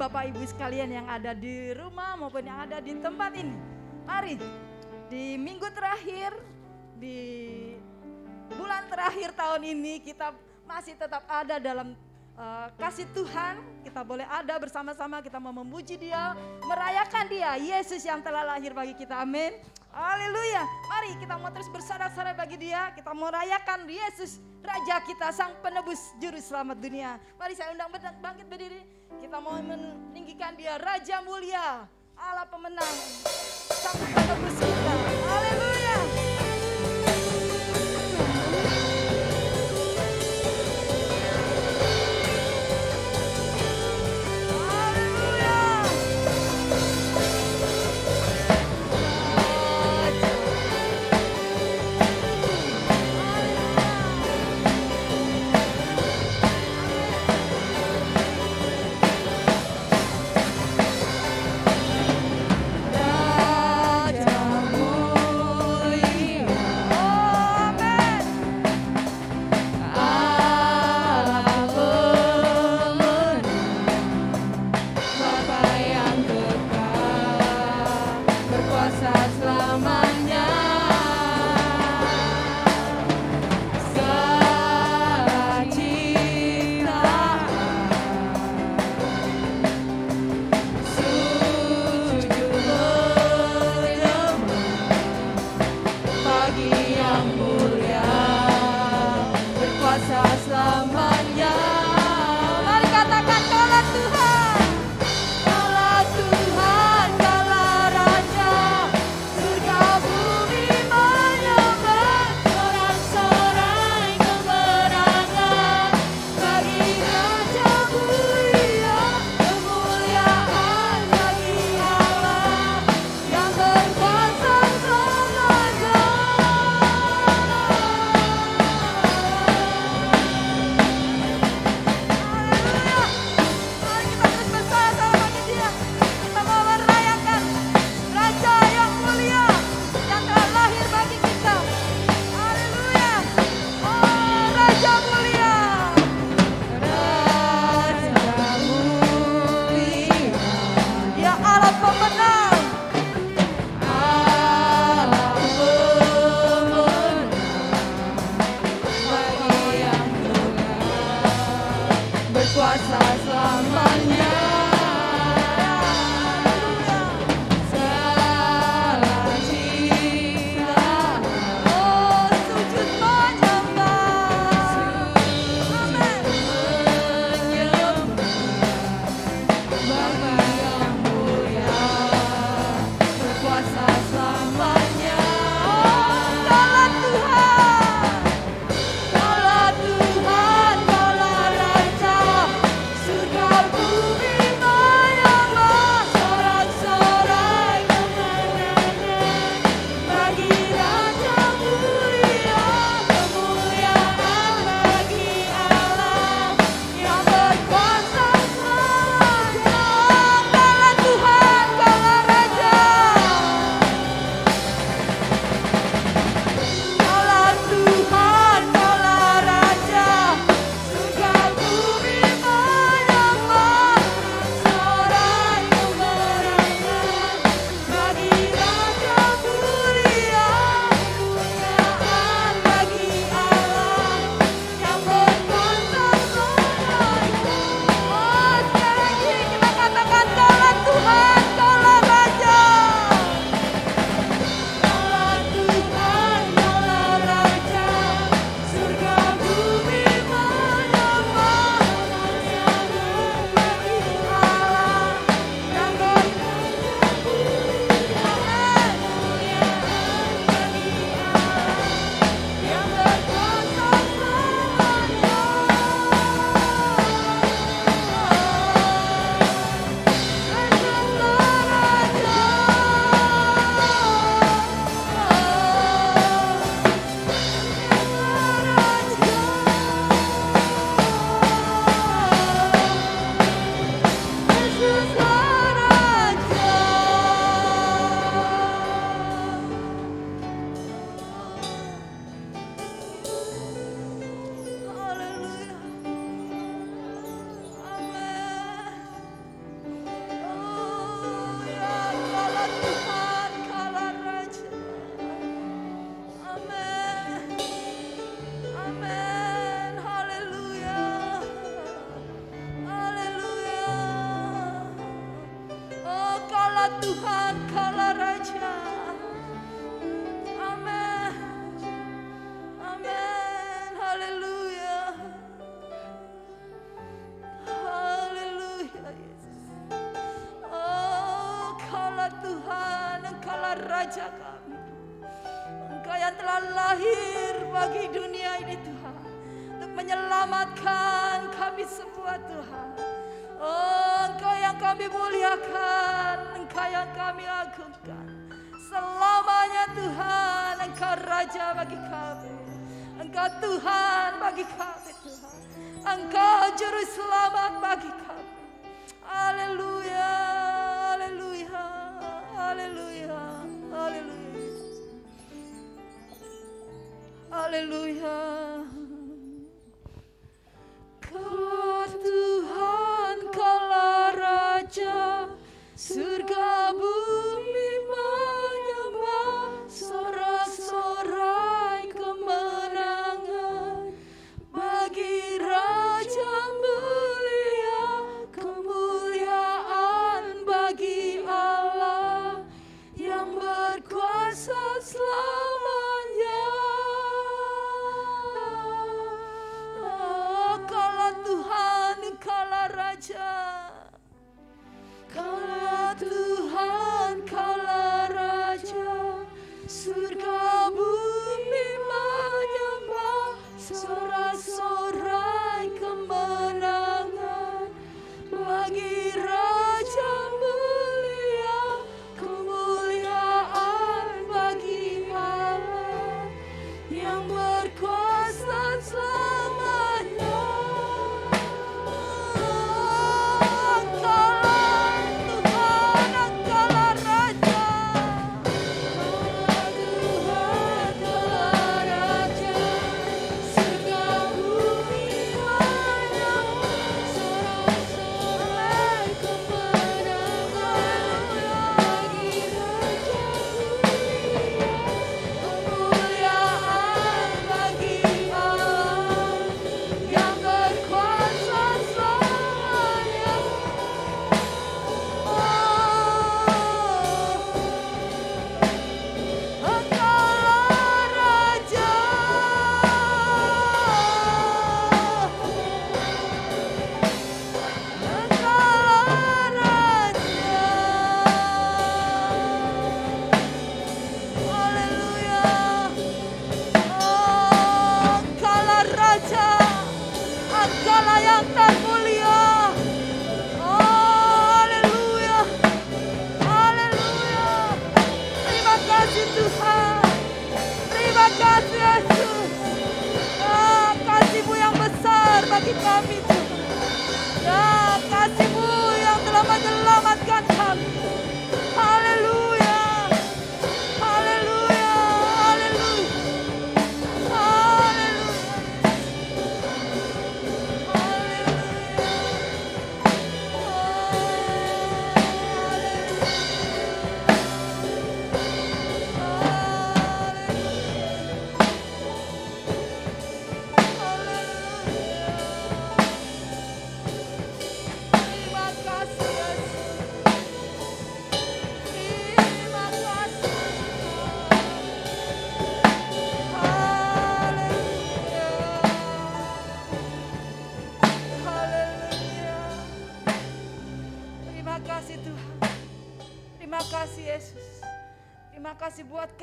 Bapak Ibu sekalian yang ada di rumah maupun yang ada di tempat ini. Mari di minggu terakhir di bulan terakhir tahun ini kita masih tetap ada dalam uh, kasih Tuhan. Kita boleh ada bersama-sama kita mau memuji Dia, merayakan Dia, Yesus yang telah lahir bagi kita. Amin. Haleluya. Mari kita mau terus bersorak-sorai bagi dia. Kita mau rayakan Yesus, Raja kita, Sang Penebus Juru Selamat dunia. Mari saya undang bangkit berdiri. Kita mau meninggikan dia, Raja mulia, Allah pemenang, Sang Penebus kita.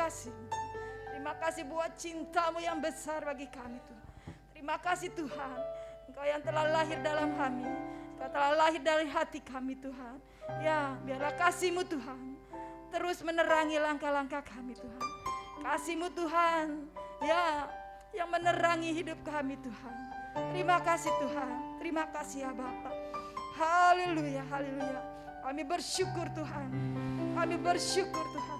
Kasih. Terima kasih buat cintamu yang besar bagi kami Tuhan. Terima kasih Tuhan. Engkau yang telah lahir dalam kami. Engkau telah lahir dari hati kami Tuhan. Ya biarlah kasihmu Tuhan. Terus menerangi langkah-langkah kami Tuhan. Kasihmu Tuhan. Ya yang menerangi hidup kami Tuhan. Terima kasih Tuhan. Terima kasih ya Bapak. Haleluya, haleluya. Kami bersyukur Tuhan. Kami bersyukur Tuhan.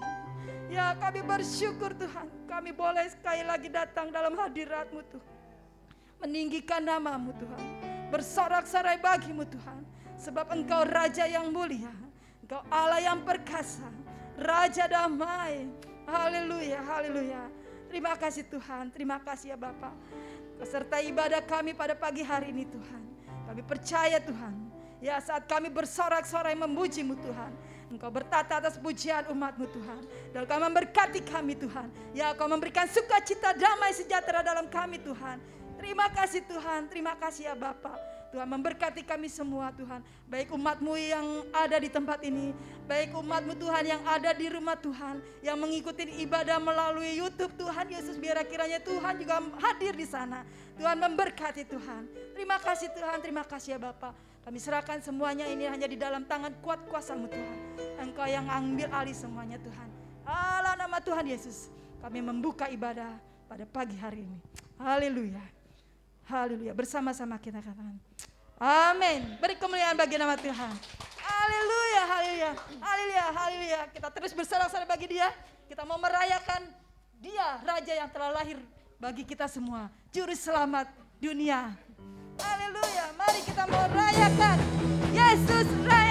Ya kami bersyukur Tuhan. Kami boleh sekali lagi datang dalam hadiratmu Tuhan. Meninggikan namamu Tuhan. Bersorak-sorai bagimu Tuhan. Sebab engkau Raja yang mulia. Engkau Allah yang perkasa. Raja damai. Haleluya, haleluya. Terima kasih Tuhan. Terima kasih ya Bapak. Peserta ibadah kami pada pagi hari ini Tuhan. Kami percaya Tuhan. Ya saat kami bersorak-sorai memujimu Tuhan. Engkau bertata atas pujian umatmu Tuhan. Dan kau memberkati kami Tuhan. Ya kau memberikan sukacita damai sejahtera dalam kami Tuhan. Terima kasih Tuhan, terima kasih ya Bapak. Tuhan memberkati kami semua Tuhan. Baik umatmu yang ada di tempat ini. Baik umatmu Tuhan yang ada di rumah Tuhan. Yang mengikuti ibadah melalui Youtube Tuhan Yesus. Biar kiranya Tuhan juga hadir di sana. Tuhan memberkati Tuhan. Terima kasih Tuhan, terima kasih ya Bapak. Kami serahkan semuanya ini hanya di dalam tangan kuat kuasamu Tuhan. Engkau yang ambil alih semuanya Tuhan. Allah nama Tuhan Yesus. Kami membuka ibadah pada pagi hari ini. Haleluya. Haleluya. Bersama-sama kita katakan. Amin. Beri kemuliaan bagi nama Tuhan. Haleluya, haleluya, haleluya, haleluya. Kita terus bersorak-sorai bagi dia. Kita mau merayakan dia, Raja yang telah lahir bagi kita semua. Juru selamat dunia. Haleluya. Mari kita mau rayakan. Yesus rayakan.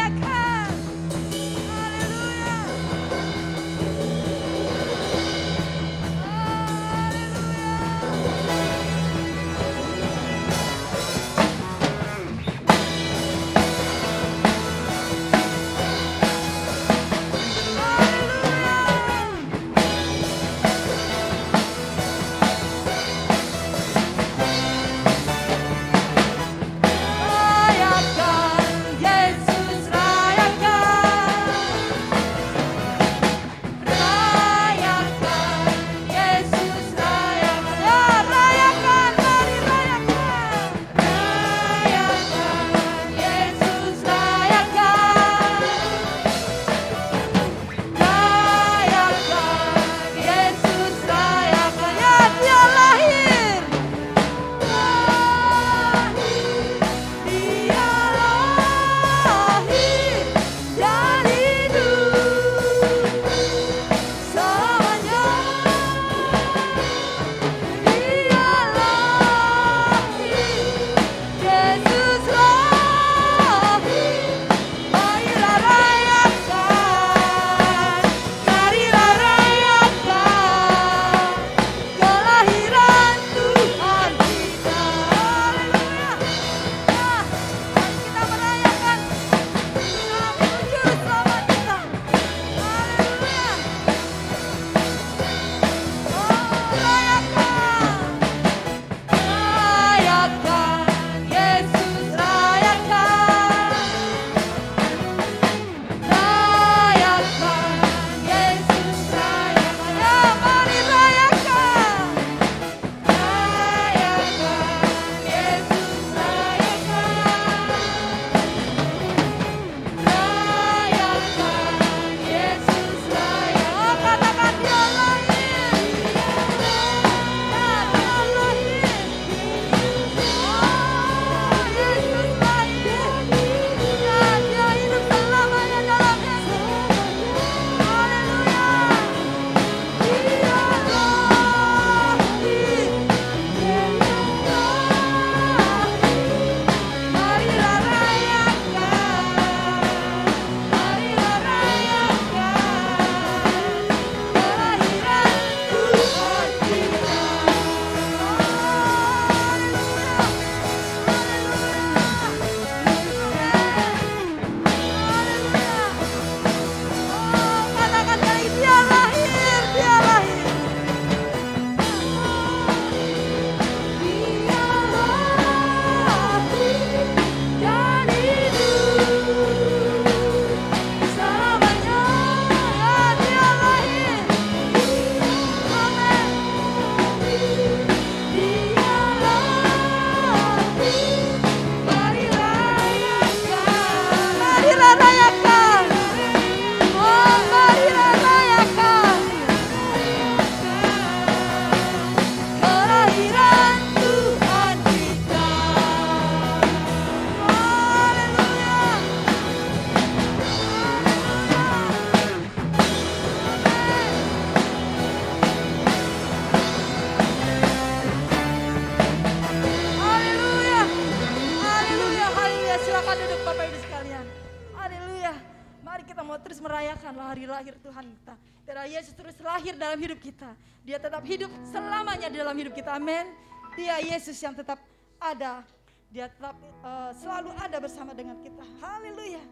Yesus yang tetap ada. Dia tetap uh, selalu ada bersama dengan kita. Haleluya.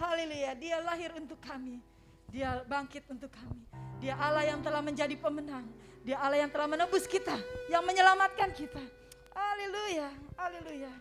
Haleluya. Dia lahir untuk kami. Dia bangkit untuk kami. Dia Allah yang telah menjadi pemenang. Dia Allah yang telah menebus kita, yang menyelamatkan kita. Haleluya. Haleluya.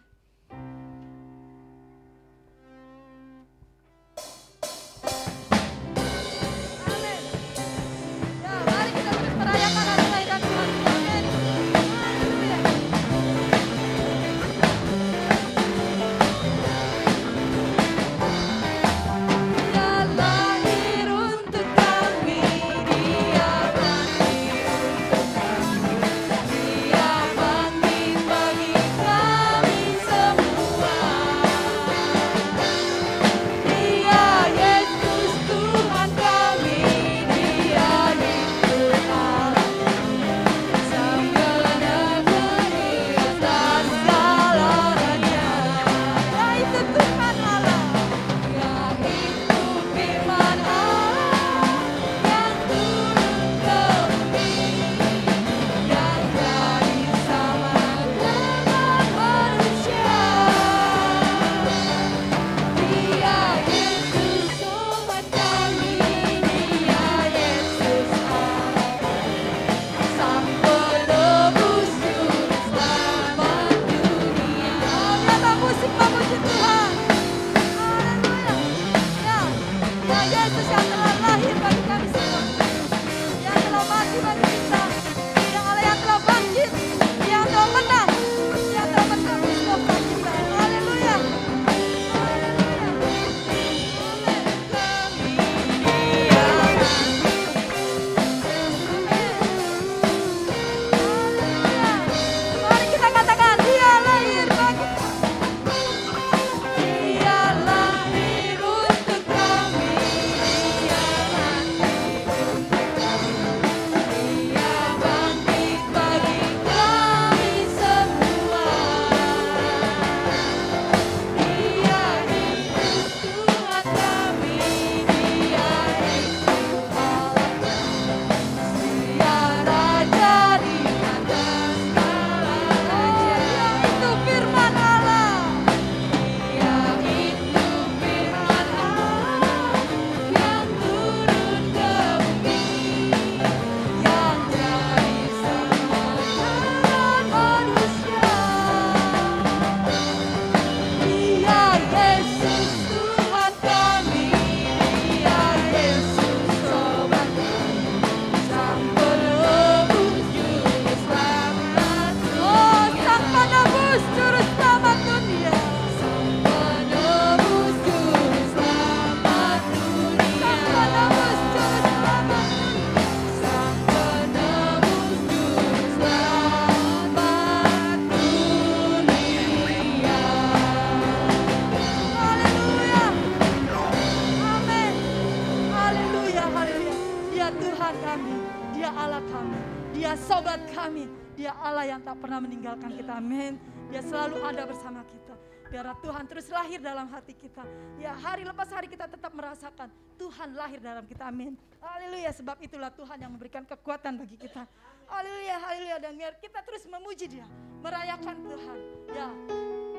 Yang tak pernah meninggalkan kita. Amin. Dia selalu ada bersama kita. Biar Tuhan terus lahir dalam hati kita. Ya hari lepas hari kita tetap merasakan Tuhan lahir dalam kita. Amin. Haleluya. Sebab itulah Tuhan yang memberikan kekuatan bagi kita. Haleluya, haleluya. Dan biar kita terus memuji dia. Merayakan Tuhan. Ya,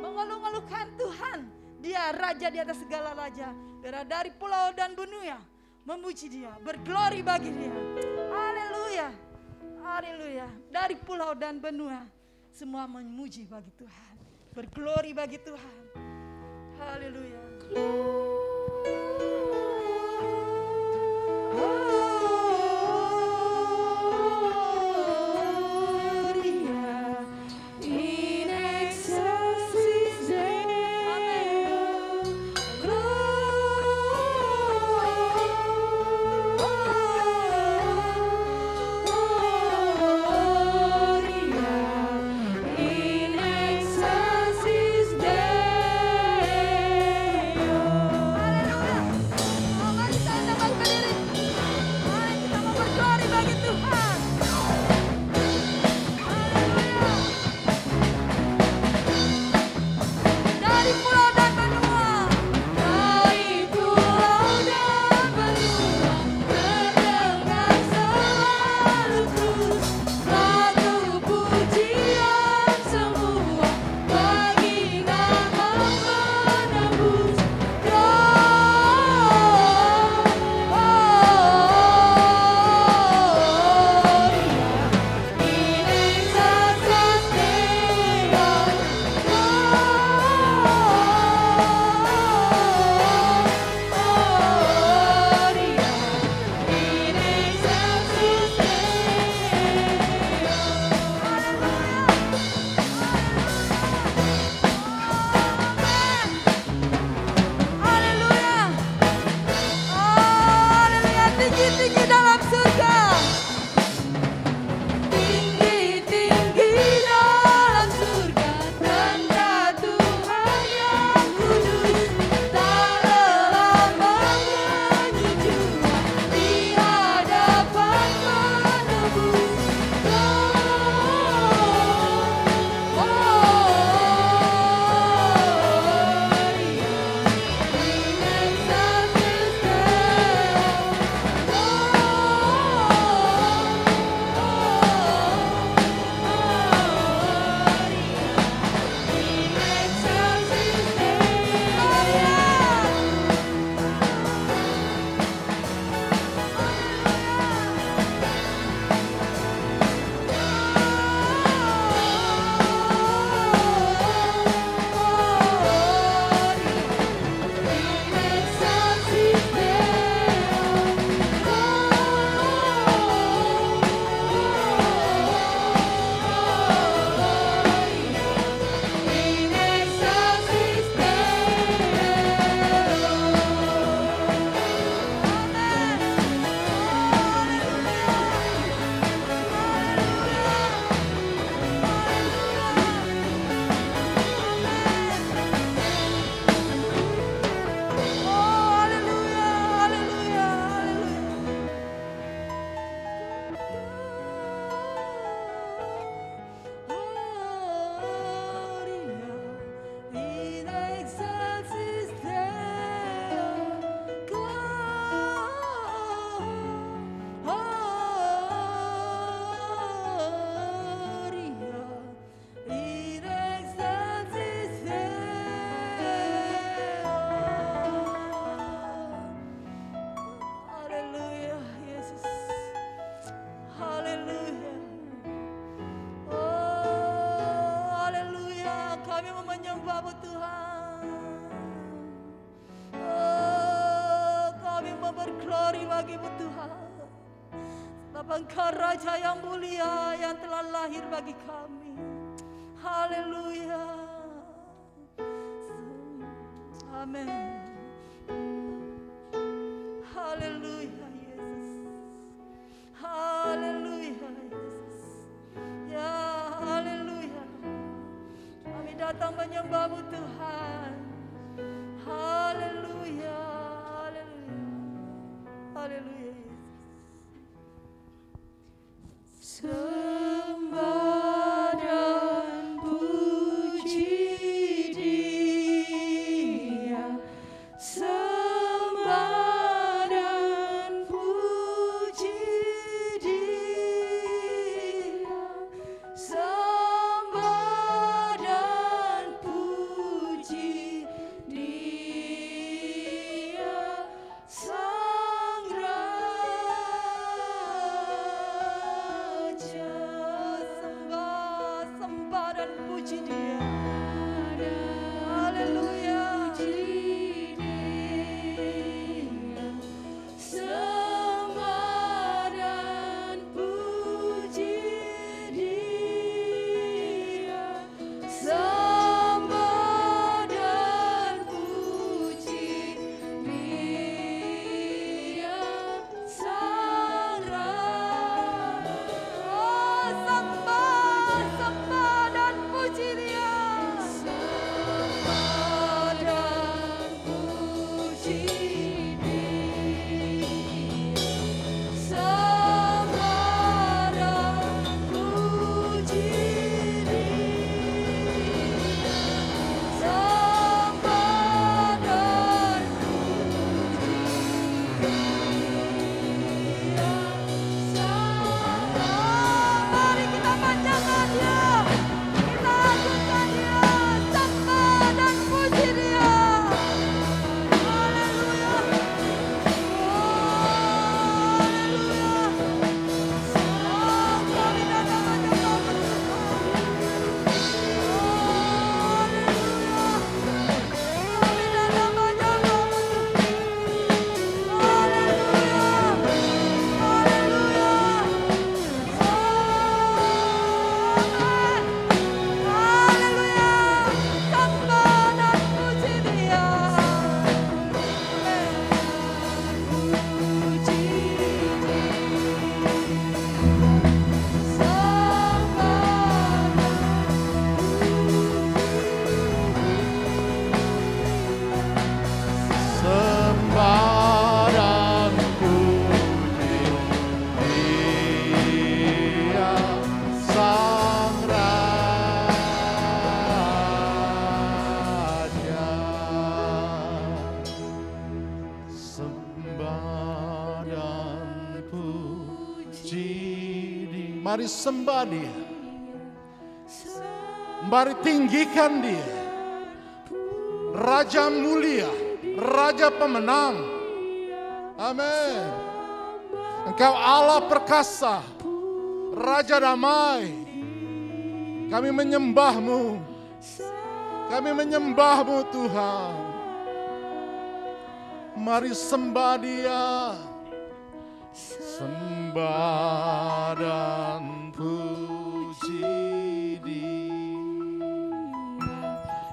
mengeluh-ngeluhkan Tuhan. Dia raja di atas segala raja. Dari pulau dan benua. Memuji dia. Berglori bagi dia. Haleluya. Haleluya. Dari pulau dan benua. Semua memuji bagi Tuhan. Berglori bagi Tuhan. Haleluya. Engkau Raja yang Mari sembah dia. Mari tinggikan dia. Raja mulia, Raja pemenang. Amin. Engkau Allah perkasa, Raja damai. Kami menyembahmu. Kami menyembahmu Tuhan. Mari sembah dia. Sembah dan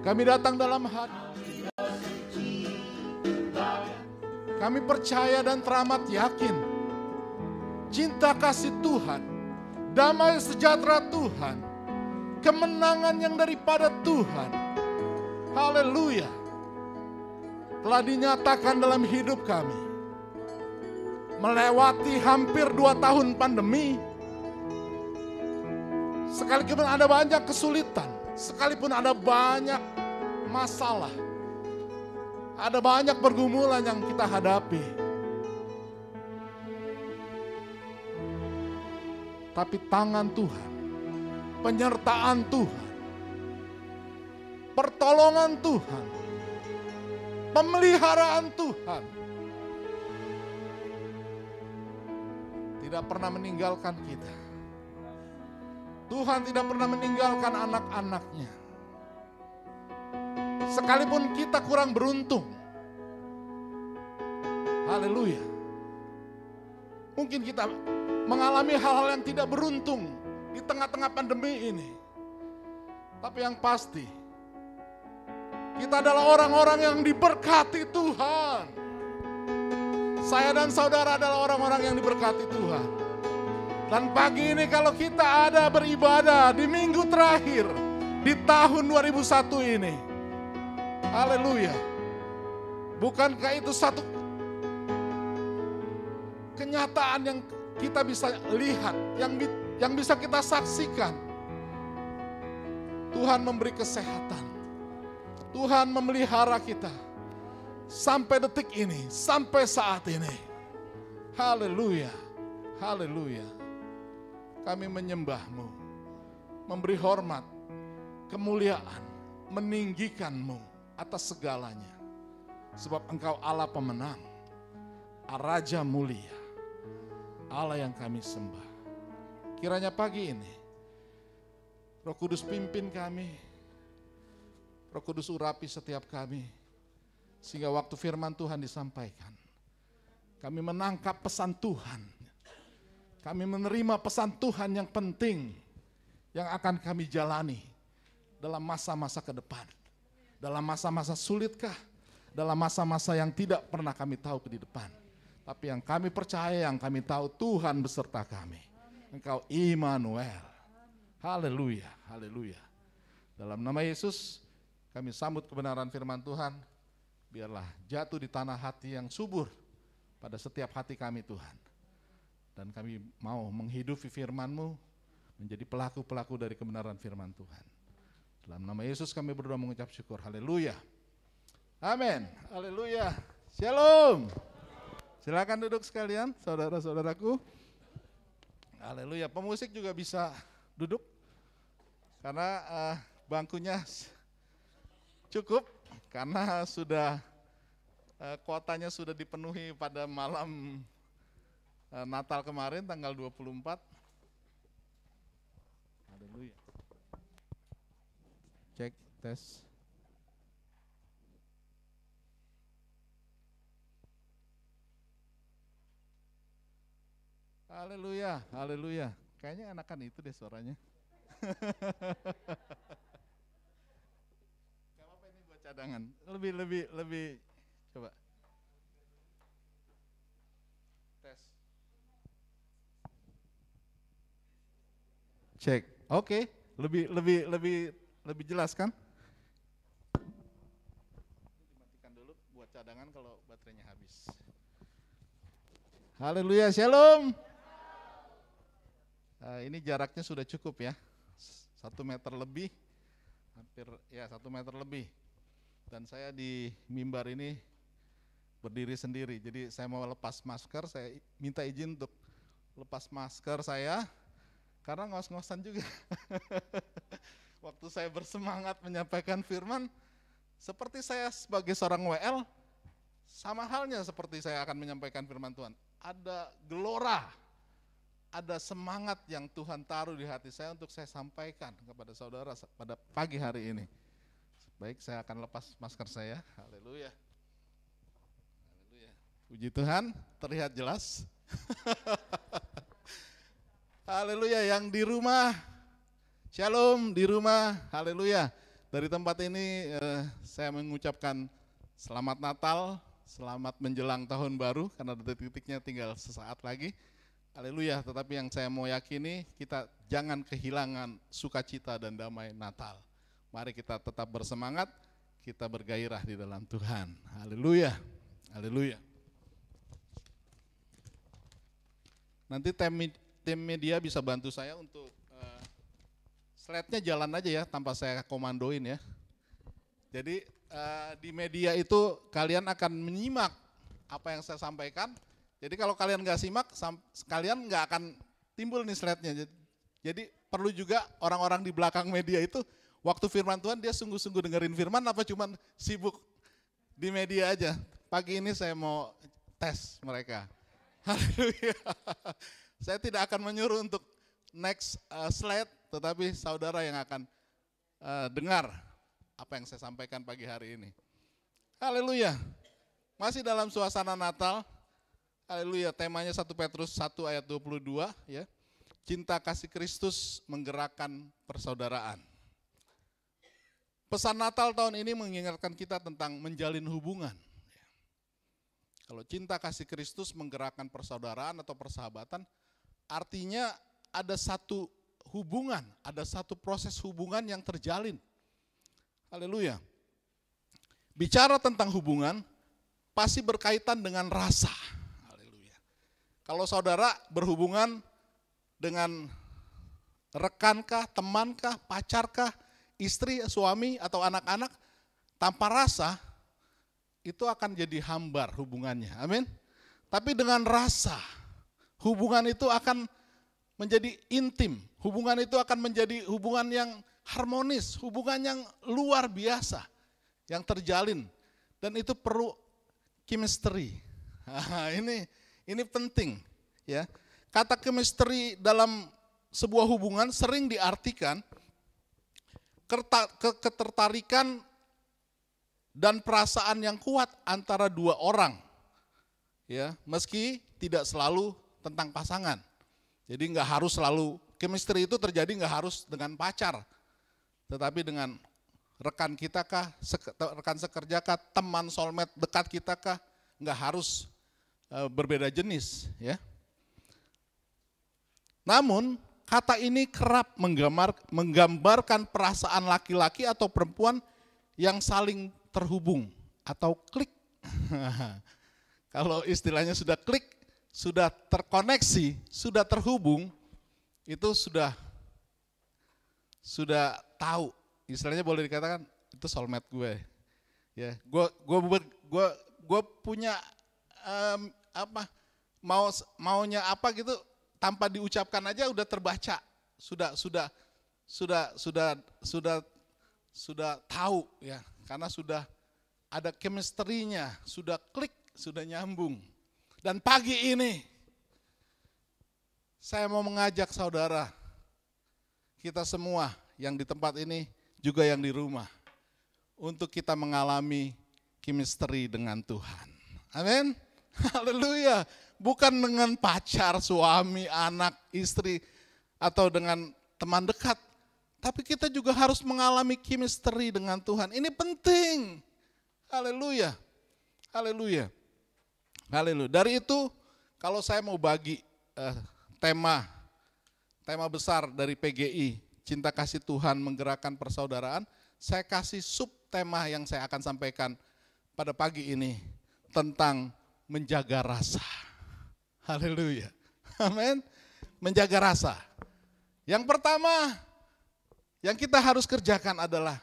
Kami datang dalam hati. Kami percaya dan teramat yakin. Cinta kasih Tuhan. Damai sejahtera Tuhan. Kemenangan yang daripada Tuhan. Haleluya. Telah dinyatakan dalam hidup kami. Melewati hampir dua tahun pandemi. Sekalipun ada banyak kesulitan. Sekalipun ada banyak masalah. Ada banyak pergumulan yang kita hadapi. Tapi tangan Tuhan, penyertaan Tuhan, pertolongan Tuhan, pemeliharaan Tuhan tidak pernah meninggalkan kita. Tuhan tidak pernah meninggalkan anak-anaknya. Sekalipun kita kurang beruntung. Haleluya. Mungkin kita mengalami hal-hal yang tidak beruntung di tengah-tengah pandemi ini. Tapi yang pasti, kita adalah orang-orang yang diberkati Tuhan. Saya dan saudara adalah orang-orang yang diberkati Tuhan. Dan pagi ini kalau kita ada beribadah di minggu terakhir di tahun 2001 ini. Haleluya. Bukankah itu satu kenyataan yang kita bisa lihat, yang yang bisa kita saksikan. Tuhan memberi kesehatan. Tuhan memelihara kita sampai detik ini, sampai saat ini. Haleluya. Haleluya. Kami menyembahmu, memberi hormat, kemuliaan, meninggikanmu atas segalanya. Sebab engkau Allah pemenang, Raja mulia, Allah yang kami sembah. Kiranya pagi ini, Roh Kudus pimpin kami, Roh Kudus urapi setiap kami, sehingga waktu firman Tuhan disampaikan, kami menangkap pesan Tuhan. Kami menerima pesan Tuhan yang penting yang akan kami jalani dalam masa-masa ke depan. Dalam masa-masa sulitkah? Dalam masa-masa yang tidak pernah kami tahu ke depan. Tapi yang kami percaya, yang kami tahu Tuhan beserta kami. Engkau Immanuel. Haleluya, haleluya. Dalam nama Yesus, kami sambut kebenaran firman Tuhan. Biarlah jatuh di tanah hati yang subur pada setiap hati kami Tuhan. Dan kami mau menghidupi firman-Mu menjadi pelaku-pelaku dari kebenaran firman Tuhan. Dalam nama Yesus kami berdoa mengucap syukur. Haleluya. Amin. Haleluya. Shalom. Silakan duduk sekalian, saudara-saudaraku. Haleluya. Pemusik juga bisa duduk karena uh, bangkunya cukup karena sudah uh, kuotanya sudah dipenuhi pada malam Natal kemarin tanggal 24. Haleluya. Cek tes. Haleluya, haleluya. Kayaknya enakan itu deh suaranya. Gak apa-apa ini buat cadangan. Lebih, lebih, lebih. Coba. Tes. Cek. Oke, lebih lebih lebih lebih jelas kan? Dimatikan dulu buat cadangan kalau baterainya habis. Haleluya, shalom. Nah, ini jaraknya sudah cukup ya, satu meter lebih, hampir ya satu meter lebih. Dan saya di mimbar ini berdiri sendiri, jadi saya mau lepas masker, saya minta izin untuk lepas masker saya, karena ngos-ngosan juga. Waktu saya bersemangat menyampaikan firman, seperti saya sebagai seorang WL, sama halnya seperti saya akan menyampaikan firman Tuhan. Ada gelora, ada semangat yang Tuhan taruh di hati saya untuk saya sampaikan kepada saudara pada pagi hari ini. Baik, saya akan lepas masker saya. Haleluya. Haleluya. Puji Tuhan, terlihat jelas. Haleluya, yang di rumah, shalom di rumah, haleluya. Dari tempat ini eh, saya mengucapkan selamat Natal, selamat menjelang tahun baru, karena detik-detiknya tinggal sesaat lagi. Haleluya, tetapi yang saya mau yakini, kita jangan kehilangan sukacita dan damai Natal. Mari kita tetap bersemangat, kita bergairah di dalam Tuhan. Haleluya, haleluya. Nanti tim, tim media bisa bantu saya untuk uh, slide-nya jalan aja ya tanpa saya komandoin ya. Jadi uh, di media itu kalian akan menyimak apa yang saya sampaikan. Jadi kalau kalian nggak simak, kalian nggak akan timbul nih slide-nya. Jadi perlu juga orang-orang di belakang media itu waktu firman Tuhan dia sungguh-sungguh dengerin firman apa cuman sibuk di media aja. Pagi ini saya mau tes mereka. Haleluya. Saya tidak akan menyuruh untuk next uh, slide, tetapi saudara yang akan uh, dengar apa yang saya sampaikan pagi hari ini. Haleluya. Masih dalam suasana Natal. Haleluya. Temanya 1 Petrus 1 ayat 22 ya. Cinta kasih Kristus menggerakkan persaudaraan. Pesan Natal tahun ini mengingatkan kita tentang menjalin hubungan. Kalau cinta kasih Kristus menggerakkan persaudaraan atau persahabatan, artinya ada satu hubungan, ada satu proses hubungan yang terjalin. Haleluya. Bicara tentang hubungan, pasti berkaitan dengan rasa. Haleluya. Kalau saudara berhubungan dengan rekankah, temankah, pacarkah, istri, suami, atau anak-anak, tanpa rasa, itu akan jadi hambar hubungannya. Amin. Tapi dengan rasa, hubungan itu akan menjadi intim. Hubungan itu akan menjadi hubungan yang harmonis, hubungan yang luar biasa yang terjalin dan itu perlu chemistry. ini ini penting ya. Kata chemistry dalam sebuah hubungan sering diartikan ketertarikan dan perasaan yang kuat antara dua orang. Ya, meski tidak selalu tentang pasangan. Jadi nggak harus selalu chemistry itu terjadi nggak harus dengan pacar, tetapi dengan rekan kita kah, rekan sekerja kah, teman soulmate dekat kita kah, nggak harus e, berbeda jenis, ya. Namun kata ini kerap menggambar, menggambarkan perasaan laki-laki atau perempuan yang saling terhubung atau klik. Kalau istilahnya sudah klik, sudah terkoneksi, sudah terhubung, itu sudah sudah tahu. Istilahnya boleh dikatakan itu soulmate gue. Ya, gue gue gue gue punya um, apa mau maunya apa gitu tanpa diucapkan aja udah terbaca, sudah sudah sudah sudah sudah sudah tahu ya karena sudah ada chemistry-nya, sudah klik, sudah nyambung. Dan pagi ini saya mau mengajak saudara, kita semua yang di tempat ini juga yang di rumah untuk kita mengalami chemistry dengan Tuhan. Amin. Haleluya. Bukan dengan pacar, suami, anak, istri atau dengan teman dekat, tapi kita juga harus mengalami chemistry dengan Tuhan. Ini penting. Haleluya. Haleluya. Haleluya. Dari itu kalau saya mau bagi uh, tema tema besar dari PGI, cinta kasih Tuhan menggerakkan persaudaraan, saya kasih subtema yang saya akan sampaikan pada pagi ini tentang menjaga rasa. Haleluya. Amin. Menjaga rasa. Yang pertama yang kita harus kerjakan adalah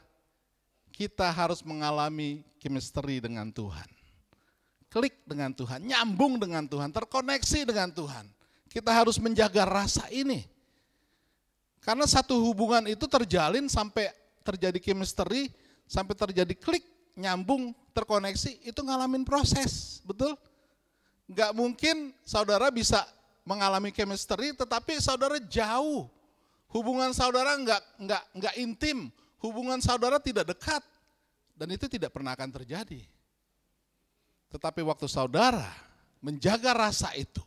kita harus mengalami chemistry dengan Tuhan. Klik dengan Tuhan, nyambung dengan Tuhan, terkoneksi dengan Tuhan. Kita harus menjaga rasa ini. Karena satu hubungan itu terjalin sampai terjadi chemistry, sampai terjadi klik, nyambung, terkoneksi, itu ngalamin proses, betul? Gak mungkin saudara bisa mengalami chemistry, tetapi saudara jauh Hubungan saudara enggak, enggak, enggak intim, hubungan saudara tidak dekat. Dan itu tidak pernah akan terjadi. Tetapi waktu saudara menjaga rasa itu,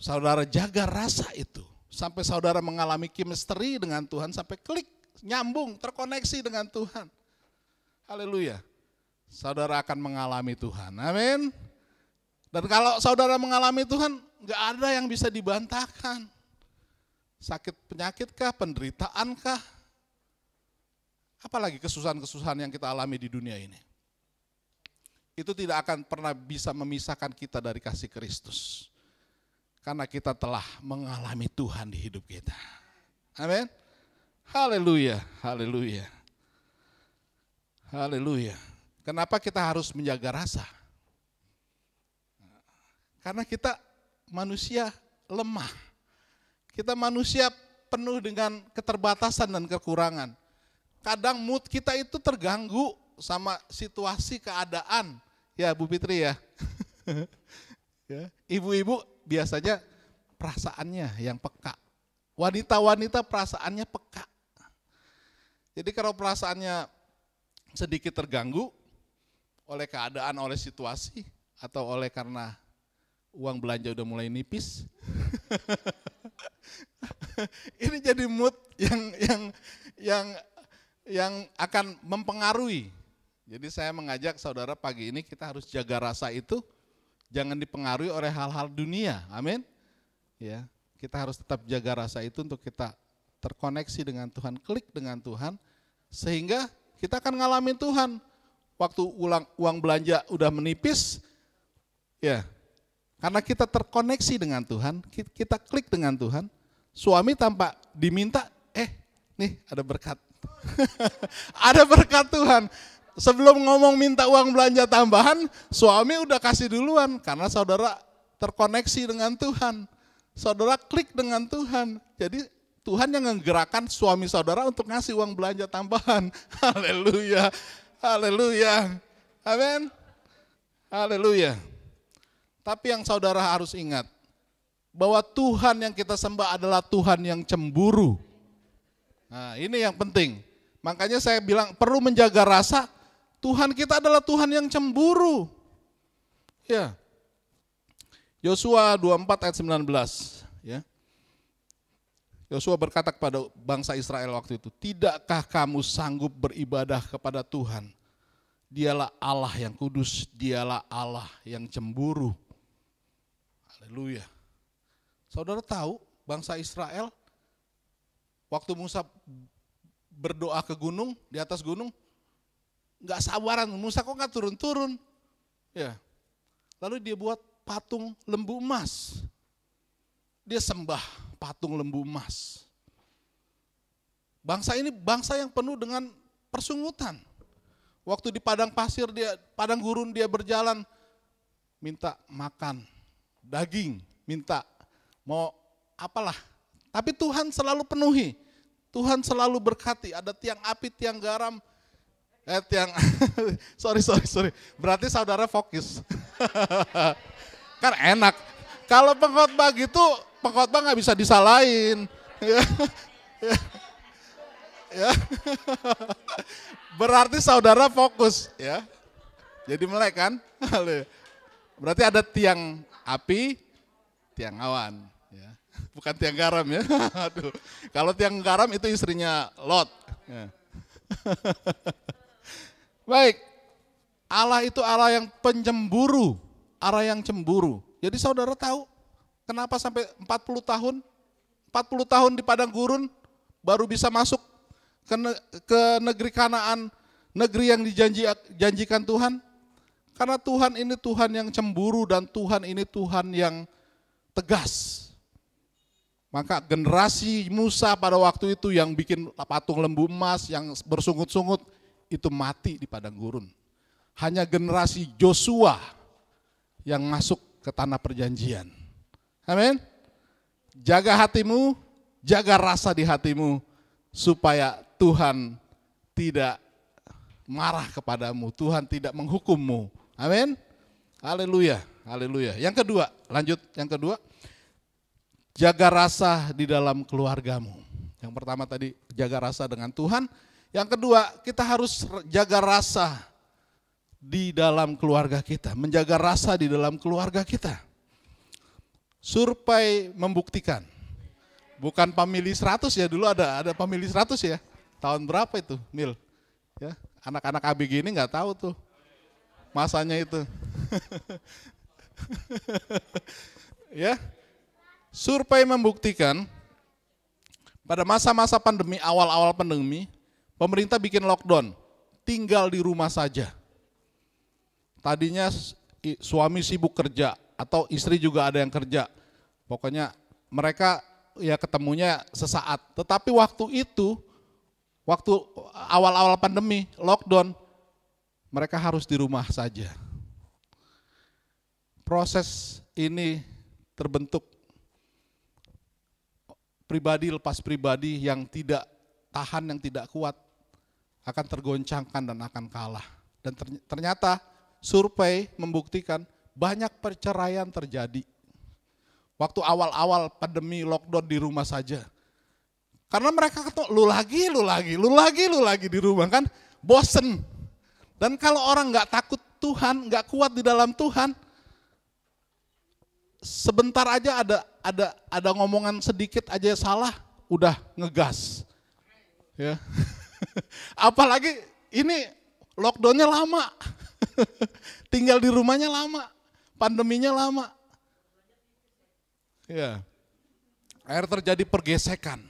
saudara jaga rasa itu, sampai saudara mengalami chemistry dengan Tuhan, sampai klik, nyambung, terkoneksi dengan Tuhan. Haleluya. Saudara akan mengalami Tuhan. Amin. Dan kalau saudara mengalami Tuhan, enggak ada yang bisa dibantahkan sakit penyakit kah, penderitaan kah, apalagi kesusahan-kesusahan yang kita alami di dunia ini. Itu tidak akan pernah bisa memisahkan kita dari kasih Kristus. Karena kita telah mengalami Tuhan di hidup kita. Amin. Haleluya, haleluya. Haleluya. Kenapa kita harus menjaga rasa? Karena kita manusia lemah kita manusia penuh dengan keterbatasan dan kekurangan. Kadang mood kita itu terganggu sama situasi keadaan. Ya Bu Fitri ya. ya. Ibu-ibu biasanya perasaannya yang peka. Wanita-wanita perasaannya peka. Jadi kalau perasaannya sedikit terganggu oleh keadaan, oleh situasi, atau oleh karena uang belanja udah mulai nipis, ini jadi mood yang yang yang yang akan mempengaruhi. Jadi saya mengajak saudara pagi ini kita harus jaga rasa itu jangan dipengaruhi oleh hal-hal dunia. Amin. Ya, kita harus tetap jaga rasa itu untuk kita terkoneksi dengan Tuhan, klik dengan Tuhan sehingga kita akan ngalamin Tuhan. Waktu ulang uang belanja udah menipis ya, karena kita terkoneksi dengan Tuhan, kita klik dengan Tuhan, suami tanpa diminta, eh nih ada berkat. ada berkat Tuhan. Sebelum ngomong minta uang belanja tambahan, suami udah kasih duluan karena saudara terkoneksi dengan Tuhan. Saudara klik dengan Tuhan. Jadi Tuhan yang menggerakkan suami saudara untuk ngasih uang belanja tambahan. Haleluya. Haleluya. Amin. Haleluya. Tapi yang saudara harus ingat, bahwa Tuhan yang kita sembah adalah Tuhan yang cemburu. Nah ini yang penting. Makanya saya bilang perlu menjaga rasa Tuhan kita adalah Tuhan yang cemburu. Ya. Yosua 24 ayat 19 ya. Yosua berkata kepada bangsa Israel waktu itu, "Tidakkah kamu sanggup beribadah kepada Tuhan? Dialah Allah yang kudus, dialah Allah yang cemburu." Haleluya. Saudara tahu bangsa Israel waktu Musa berdoa ke gunung, di atas gunung, nggak sabaran, Musa kok nggak turun-turun. Ya. Lalu dia buat patung lembu emas. Dia sembah patung lembu emas. Bangsa ini bangsa yang penuh dengan persungutan. Waktu di padang pasir dia, padang gurun dia berjalan, minta makan daging, minta mau apalah. Tapi Tuhan selalu penuhi. Tuhan selalu berkati. Ada tiang api, tiang garam, eh tiang sorry sorry sorry. Berarti saudara fokus. kan enak. Kalau pengkhotbah gitu, pengkhotbah nggak bisa disalahin. ya. ya. Berarti saudara fokus ya. Jadi melek kan? Berarti ada tiang api, tiang awan. Ya. Bukan tiang garam ya. Aduh. Kalau tiang garam itu istrinya Lot. Ya. Baik, Allah itu Allah yang pencemburu, Allah yang cemburu. Jadi saudara tahu kenapa sampai 40 tahun 40 tahun di padang gurun baru bisa masuk ke, ke negeri Kanaan, negeri yang dijanjikan Tuhan. Karena Tuhan ini Tuhan yang cemburu dan Tuhan ini Tuhan yang tegas. Maka generasi Musa pada waktu itu yang bikin patung lembu emas, yang bersungut-sungut, itu mati di padang gurun. Hanya generasi Joshua yang masuk ke tanah perjanjian. Amin. Jaga hatimu, jaga rasa di hatimu, supaya Tuhan tidak marah kepadamu, Tuhan tidak menghukummu. Amin. Haleluya, haleluya. Yang kedua, lanjut yang kedua, jaga rasa di dalam keluargamu. Yang pertama tadi jaga rasa dengan Tuhan. Yang kedua, kita harus jaga rasa di dalam keluarga kita, menjaga rasa di dalam keluarga kita. Survei membuktikan. Bukan pemilih 100 ya, dulu ada ada pemilih 100 ya. Tahun berapa itu, Mil? Ya, anak-anak ABG ini nggak tahu tuh masanya itu. ya. Survei membuktikan pada masa-masa pandemi, awal-awal pandemi, pemerintah bikin lockdown, tinggal di rumah saja. Tadinya suami sibuk kerja atau istri juga ada yang kerja. Pokoknya mereka ya ketemunya sesaat. Tetapi waktu itu, waktu awal-awal pandemi, lockdown, mereka harus di rumah saja. Proses ini terbentuk pribadi lepas pribadi yang tidak tahan, yang tidak kuat, akan tergoncangkan dan akan kalah. Dan ternyata survei membuktikan banyak perceraian terjadi. Waktu awal-awal pandemi lockdown di rumah saja. Karena mereka ketemu, lu lagi, lu lagi, lu lagi, lu lagi di rumah kan, bosen. Dan kalau orang nggak takut Tuhan, nggak kuat di dalam Tuhan, sebentar aja ada ada ada ngomongan sedikit aja salah, udah ngegas. Ya. Apalagi ini lockdownnya lama, tinggal di rumahnya lama, pandeminya lama. Ya. Akhir terjadi pergesekan.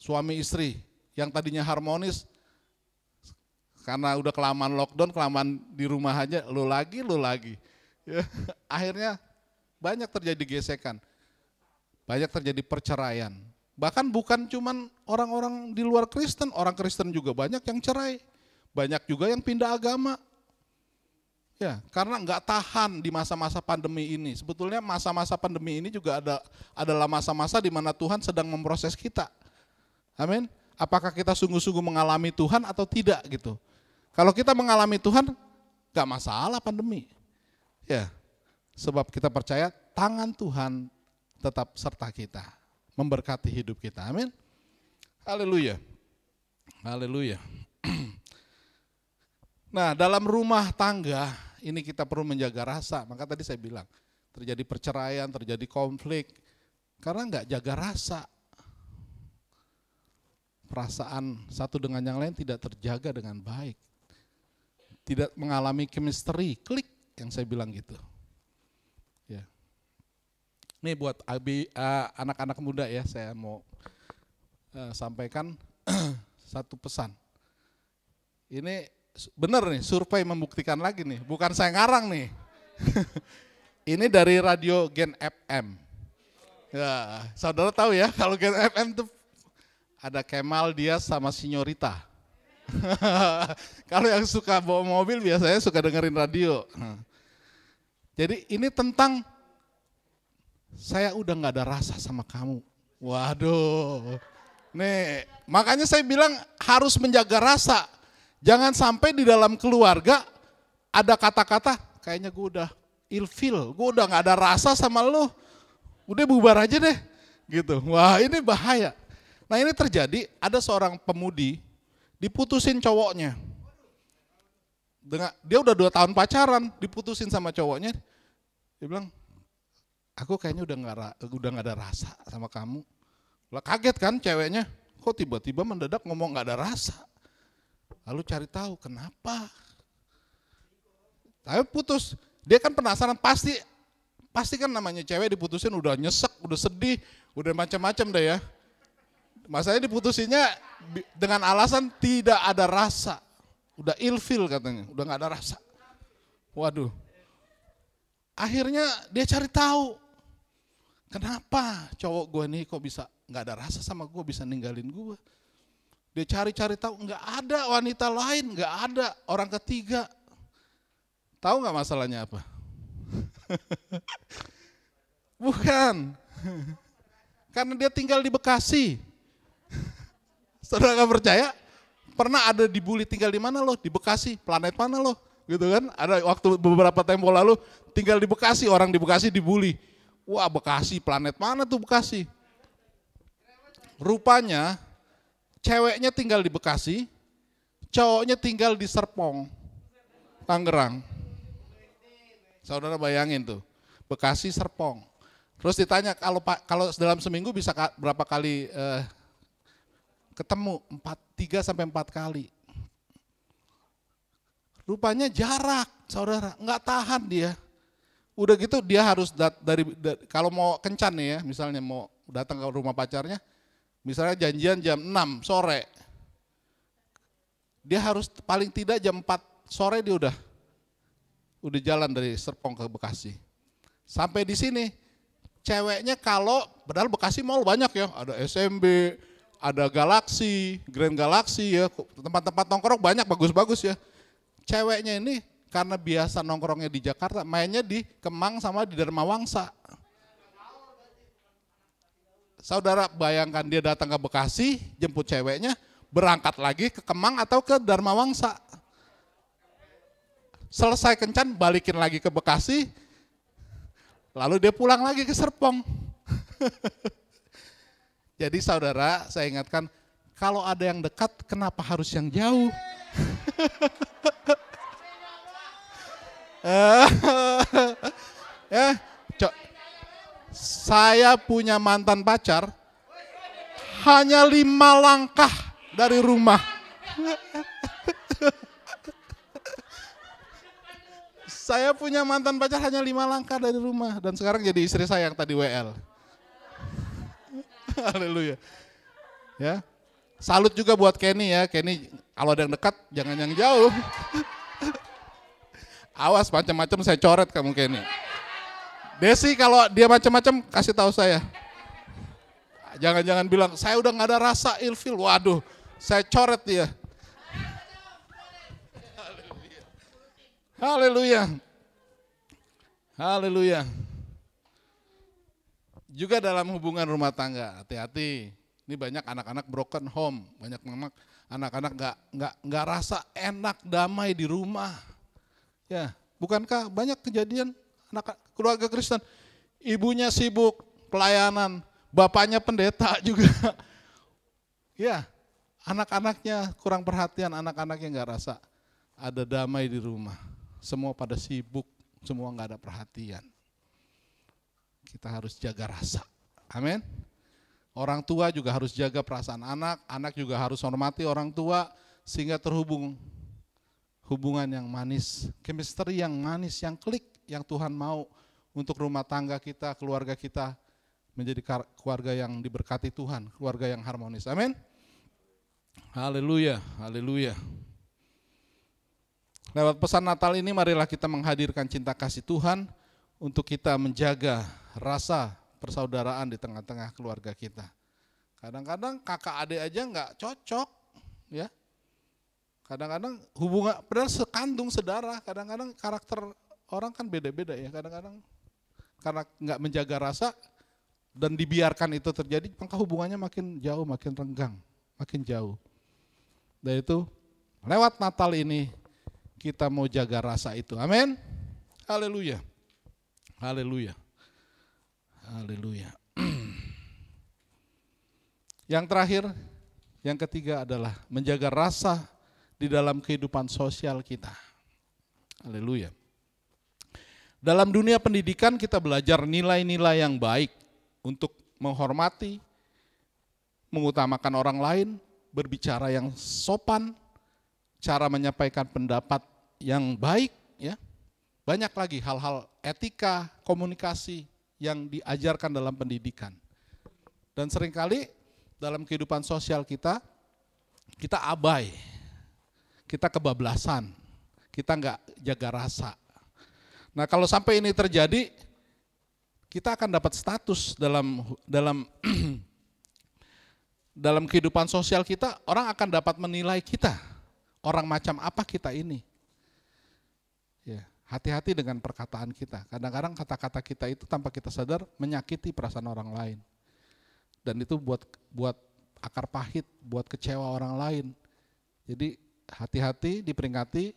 Suami istri yang tadinya harmonis karena udah kelamaan lockdown, kelamaan di rumah aja, lu lagi, lu lagi. Ya. Akhirnya banyak terjadi gesekan, banyak terjadi perceraian. Bahkan bukan cuman orang-orang di luar Kristen, orang Kristen juga banyak yang cerai. Banyak juga yang pindah agama. Ya, karena nggak tahan di masa-masa pandemi ini. Sebetulnya masa-masa pandemi ini juga ada adalah masa-masa di mana Tuhan sedang memproses kita. Amin. Apakah kita sungguh-sungguh mengalami Tuhan atau tidak gitu. Kalau kita mengalami Tuhan, nggak masalah pandemi. Ya, sebab kita percaya tangan Tuhan tetap serta kita, memberkati hidup kita. Amin. Haleluya. Haleluya. Nah, dalam rumah tangga ini kita perlu menjaga rasa. Maka tadi saya bilang, terjadi perceraian, terjadi konflik, karena nggak jaga rasa. Perasaan satu dengan yang lain tidak terjaga dengan baik. Tidak mengalami chemistry, klik yang saya bilang gitu. Ini buat anak-anak muda ya, saya mau uh, sampaikan satu pesan. Ini benar nih, survei membuktikan lagi nih, bukan saya ngarang nih. Ini dari radio Gen FM. Ya, saudara tahu ya kalau Gen FM itu ada Kemal dia sama Sinyorita. kalau yang suka bawa mobil biasanya suka dengerin radio. Jadi ini tentang saya udah nggak ada rasa sama kamu. Waduh. Nih, makanya saya bilang harus menjaga rasa. Jangan sampai di dalam keluarga ada kata-kata kayaknya gue udah ilfil, gue udah nggak ada rasa sama lo, udah bubar aja deh, gitu. Wah ini bahaya. Nah ini terjadi ada seorang pemudi diputusin cowoknya. Dengan, dia udah dua tahun pacaran, diputusin sama cowoknya. Dia bilang, aku kayaknya udah nggak udah nggak ada rasa sama kamu. Lah kaget kan ceweknya, kok tiba-tiba mendadak ngomong nggak ada rasa. Lalu cari tahu kenapa. Tapi putus, dia kan penasaran pasti Pasti kan namanya cewek diputusin udah nyesek, udah sedih, udah macam-macam deh ya. Masanya diputusinnya dengan alasan tidak ada rasa. Udah ilfil katanya, udah nggak ada rasa. Waduh. Akhirnya dia cari tahu. Kenapa cowok gue nih kok bisa nggak ada rasa sama gue bisa ninggalin gue. Dia cari-cari tahu nggak ada wanita lain, nggak ada orang ketiga. Tahu nggak masalahnya apa? Bukan. Karena dia tinggal di Bekasi. Saudara nggak percaya? Pernah ada dibully tinggal di mana loh? Di Bekasi, planet mana loh? Gitu kan? Ada waktu beberapa tempo lalu tinggal di Bekasi, orang di Bekasi dibully. Wah Bekasi, planet mana tuh Bekasi? Rupanya ceweknya tinggal di Bekasi, cowoknya tinggal di Serpong, Tangerang. Saudara bayangin tuh, Bekasi Serpong. Terus ditanya kalau kalau dalam seminggu bisa berapa kali eh, ketemu? Empat, tiga sampai empat kali. Rupanya jarak, saudara, nggak tahan dia. Udah gitu dia harus dat, dari da- kalau mau kencan nih ya, misalnya mau datang ke rumah pacarnya, misalnya janjian jam 6 sore. Dia harus paling tidak jam 4 sore dia udah udah jalan dari Serpong ke Bekasi. Sampai di sini ceweknya kalau padahal Bekasi mall banyak ya, ada SMB, ada Galaxy, Grand Galaxy ya, tempat-tempat nongkrong banyak bagus-bagus ya. Ceweknya ini karena biasa nongkrongnya di Jakarta, mainnya di Kemang sama di Dharma Wangsa. Saudara bayangkan dia datang ke Bekasi, jemput ceweknya, berangkat lagi ke Kemang atau ke Dharma Wangsa. Selesai kencan, balikin lagi ke Bekasi, lalu dia pulang lagi ke Serpong. Jadi saudara, saya ingatkan, kalau ada yang dekat, kenapa harus yang jauh? ya, co- saya punya mantan pacar, hanya lima langkah dari rumah. saya punya mantan pacar hanya lima langkah dari rumah dan sekarang jadi istri saya yang tadi WL. Haleluya. Ya. Salut juga buat Kenny ya. Kenny kalau ada yang dekat jangan yang jauh. Awas macam-macam saya coret kamu Kenny. Desi kalau dia macam-macam kasih tahu saya. Jangan-jangan bilang saya udah nggak ada rasa ilfil. Waduh, saya coret dia. Haleluya. Haleluya. Juga dalam hubungan rumah tangga, hati-hati. Ini banyak anak-anak broken home, banyak anak-anak nggak nggak nggak rasa enak damai di rumah. Ya, bukankah banyak kejadian anak keluarga Kristen, ibunya sibuk pelayanan, bapaknya pendeta juga. ya, anak-anaknya kurang perhatian, anak-anaknya nggak rasa ada damai di rumah. Semua pada sibuk, semua nggak ada perhatian. Kita harus jaga rasa. Amin. Orang tua juga harus jaga perasaan anak, anak juga harus hormati orang tua sehingga terhubung hubungan yang manis, chemistry yang manis, yang klik, yang Tuhan mau untuk rumah tangga kita, keluarga kita menjadi keluarga yang diberkati Tuhan, keluarga yang harmonis. Amin. Haleluya, haleluya. Lewat pesan Natal ini marilah kita menghadirkan cinta kasih Tuhan untuk kita menjaga rasa persaudaraan di tengah-tengah keluarga kita. Kadang-kadang kakak adik aja nggak cocok, ya. Kadang-kadang hubungan, padahal sekandung sedara, kadang-kadang karakter orang kan beda-beda ya. Kadang-kadang karena nggak menjaga rasa dan dibiarkan itu terjadi, maka hubungannya makin jauh, makin renggang, makin jauh. Dan itu lewat Natal ini kita mau jaga rasa itu. Amin. Haleluya. Haleluya. Haleluya. Yang terakhir, yang ketiga adalah menjaga rasa di dalam kehidupan sosial kita. Haleluya. Dalam dunia pendidikan kita belajar nilai-nilai yang baik untuk menghormati, mengutamakan orang lain, berbicara yang sopan, cara menyampaikan pendapat yang baik, ya. Banyak lagi hal-hal etika komunikasi yang diajarkan dalam pendidikan. Dan sering kali dalam kehidupan sosial kita, kita abai, kita kebablasan, kita nggak jaga rasa. Nah kalau sampai ini terjadi, kita akan dapat status dalam dalam dalam kehidupan sosial kita, orang akan dapat menilai kita. Orang macam apa kita ini. Ya, hati-hati dengan perkataan kita. Kadang-kadang kata-kata kita itu tanpa kita sadar menyakiti perasaan orang lain. Dan itu buat buat akar pahit, buat kecewa orang lain. Jadi hati-hati diperingati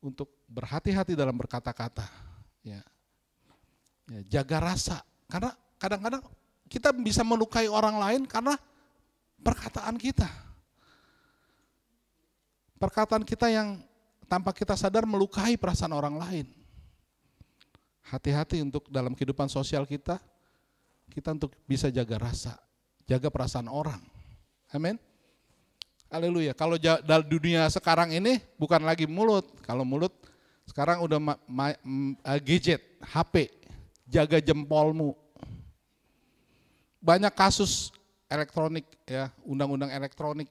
untuk berhati-hati dalam berkata-kata. Ya. ya, jaga rasa. Karena kadang-kadang kita bisa melukai orang lain karena perkataan kita. Perkataan kita yang tanpa kita sadar melukai perasaan orang lain. Hati-hati untuk dalam kehidupan sosial kita, kita untuk bisa jaga rasa, jaga perasaan orang. Amin. Haleluya. Kalau dalam dunia sekarang ini bukan lagi mulut. Kalau mulut sekarang udah ma, ma, uh, gadget, HP, jaga jempolmu. Banyak kasus elektronik ya, undang-undang elektronik.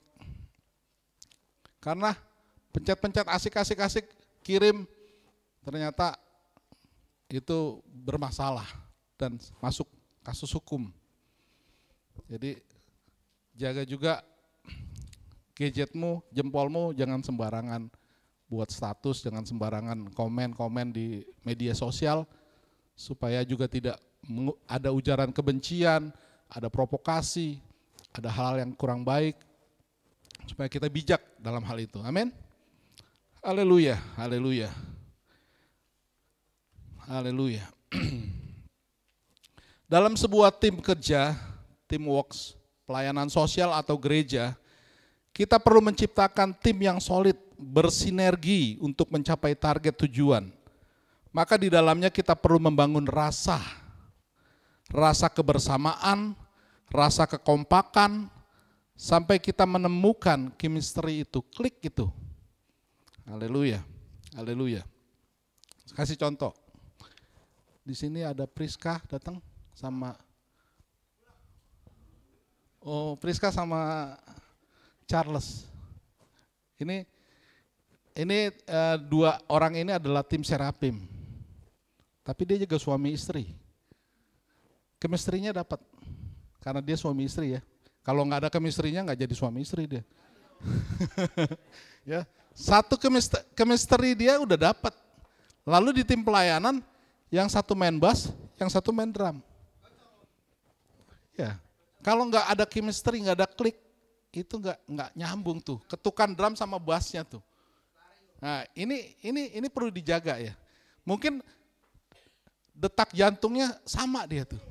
Karena pencet-pencet asik-asik-asik kirim ternyata itu bermasalah dan masuk kasus hukum. Jadi jaga juga gadgetmu, jempolmu jangan sembarangan buat status, jangan sembarangan komen-komen di media sosial supaya juga tidak ada ujaran kebencian, ada provokasi, ada hal-hal yang kurang baik, supaya kita bijak dalam hal itu. Amin. Haleluya, haleluya. Haleluya. dalam sebuah tim kerja, tim works, pelayanan sosial atau gereja, kita perlu menciptakan tim yang solid, bersinergi untuk mencapai target tujuan. Maka di dalamnya kita perlu membangun rasa, rasa kebersamaan, rasa kekompakan, sampai kita menemukan chemistry itu, klik itu. Haleluya, haleluya. Kasih contoh. Di sini ada Priska datang sama Oh, Priska sama Charles. Ini ini uh, dua orang ini adalah tim Serapim. Tapi dia juga suami istri. Kemistrinya dapat. Karena dia suami istri ya. Kalau nggak ada kemistrinya nggak jadi suami istri dia. ya, satu kemistri dia udah dapat. Lalu di tim pelayanan yang satu main bass, yang satu main drum. Ya, kalau nggak ada chemistry, nggak ada klik, itu nggak nggak nyambung tuh. Ketukan drum sama bassnya tuh. Nah ini ini ini perlu dijaga ya. Mungkin detak jantungnya sama dia tuh.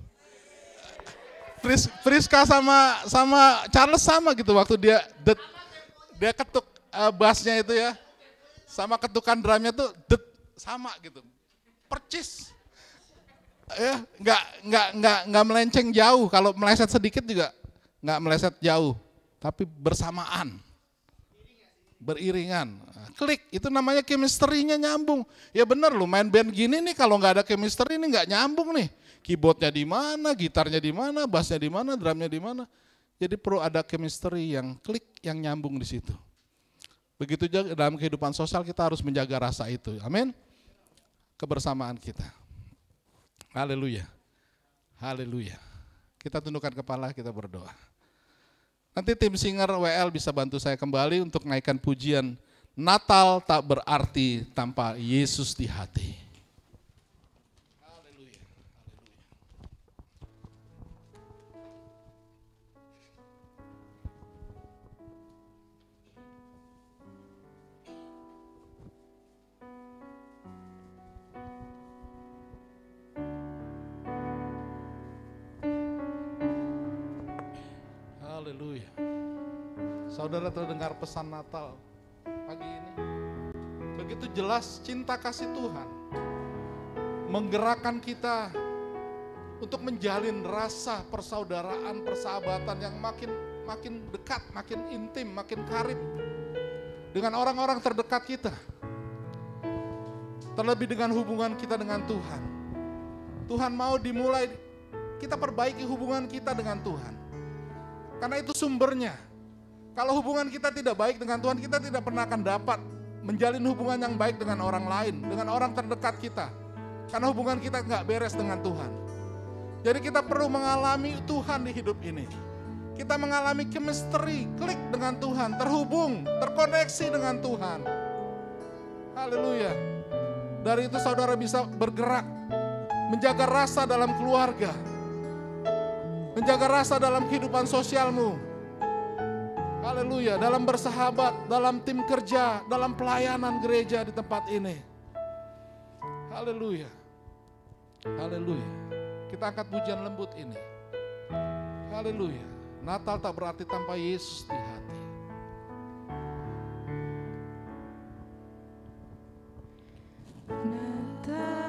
Pris, Priska sama sama Charles sama gitu waktu dia det, dia ketuk uh, bassnya itu ya sama ketukan drumnya tuh det sama gitu percis ya nggak nggak nggak nggak melenceng jauh kalau meleset sedikit juga nggak meleset jauh tapi bersamaan beriringan klik itu namanya chemistry-nya nyambung ya bener lu main band gini nih kalau nggak ada chemistry ini nggak nyambung nih keyboardnya di mana, gitarnya di mana, bassnya di mana, drumnya di mana. Jadi perlu ada chemistry yang klik, yang nyambung di situ. Begitu juga dalam kehidupan sosial kita harus menjaga rasa itu. Amin. Kebersamaan kita. Haleluya. Haleluya. Kita tundukkan kepala, kita berdoa. Nanti tim singer WL bisa bantu saya kembali untuk naikkan pujian Natal tak berarti tanpa Yesus di hati. Saudara terdengar pesan Natal pagi ini. Begitu jelas cinta kasih Tuhan menggerakkan kita untuk menjalin rasa persaudaraan, persahabatan yang makin makin dekat, makin intim, makin karib dengan orang-orang terdekat kita. Terlebih dengan hubungan kita dengan Tuhan. Tuhan mau dimulai, kita perbaiki hubungan kita dengan Tuhan. Karena itu sumbernya. Kalau hubungan kita tidak baik dengan Tuhan, kita tidak pernah akan dapat menjalin hubungan yang baik dengan orang lain, dengan orang terdekat kita. Karena hubungan kita nggak beres dengan Tuhan. Jadi kita perlu mengalami Tuhan di hidup ini. Kita mengalami chemistry, klik dengan Tuhan, terhubung, terkoneksi dengan Tuhan. Haleluya. Dari itu saudara bisa bergerak, menjaga rasa dalam keluarga, menjaga rasa dalam kehidupan sosialmu. Haleluya, dalam bersahabat, dalam tim kerja, dalam pelayanan gereja di tempat ini. Haleluya. Haleluya. Kita angkat pujian lembut ini. Haleluya. Natal tak berarti tanpa Yesus di hati. Natal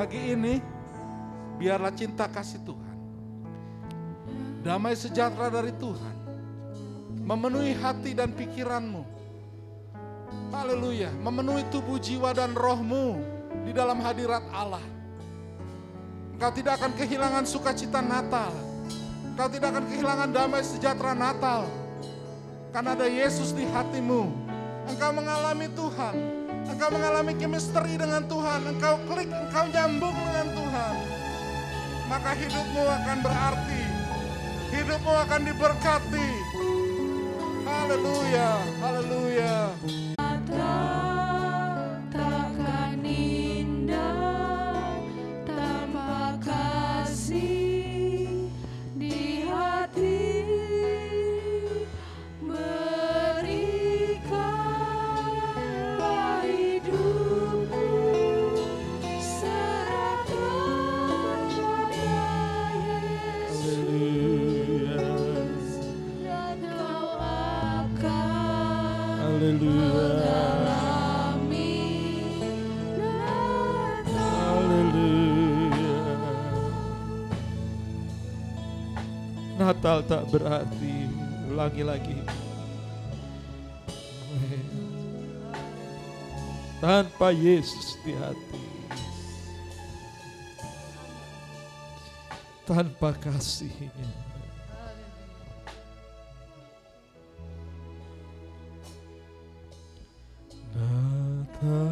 Pagi ini biarlah cinta kasih Tuhan. Damai sejahtera dari Tuhan. Memenuhi hati dan pikiranmu. Haleluya. Memenuhi tubuh jiwa dan rohmu di dalam hadirat Allah. Engkau tidak akan kehilangan sukacita Natal. Engkau tidak akan kehilangan damai sejahtera Natal. Karena ada Yesus di hatimu. Engkau mengalami Tuhan. Engkau mengalami chemistry dengan Tuhan. Engkau klik, engkau nyambung dengan Tuhan. Maka hidupmu akan berarti. Hidupmu akan diberkati. Haleluya, haleluya. Natal tak berarti ulangi lagi. Tanpa Yesus di hati. Tanpa kasihnya. Natal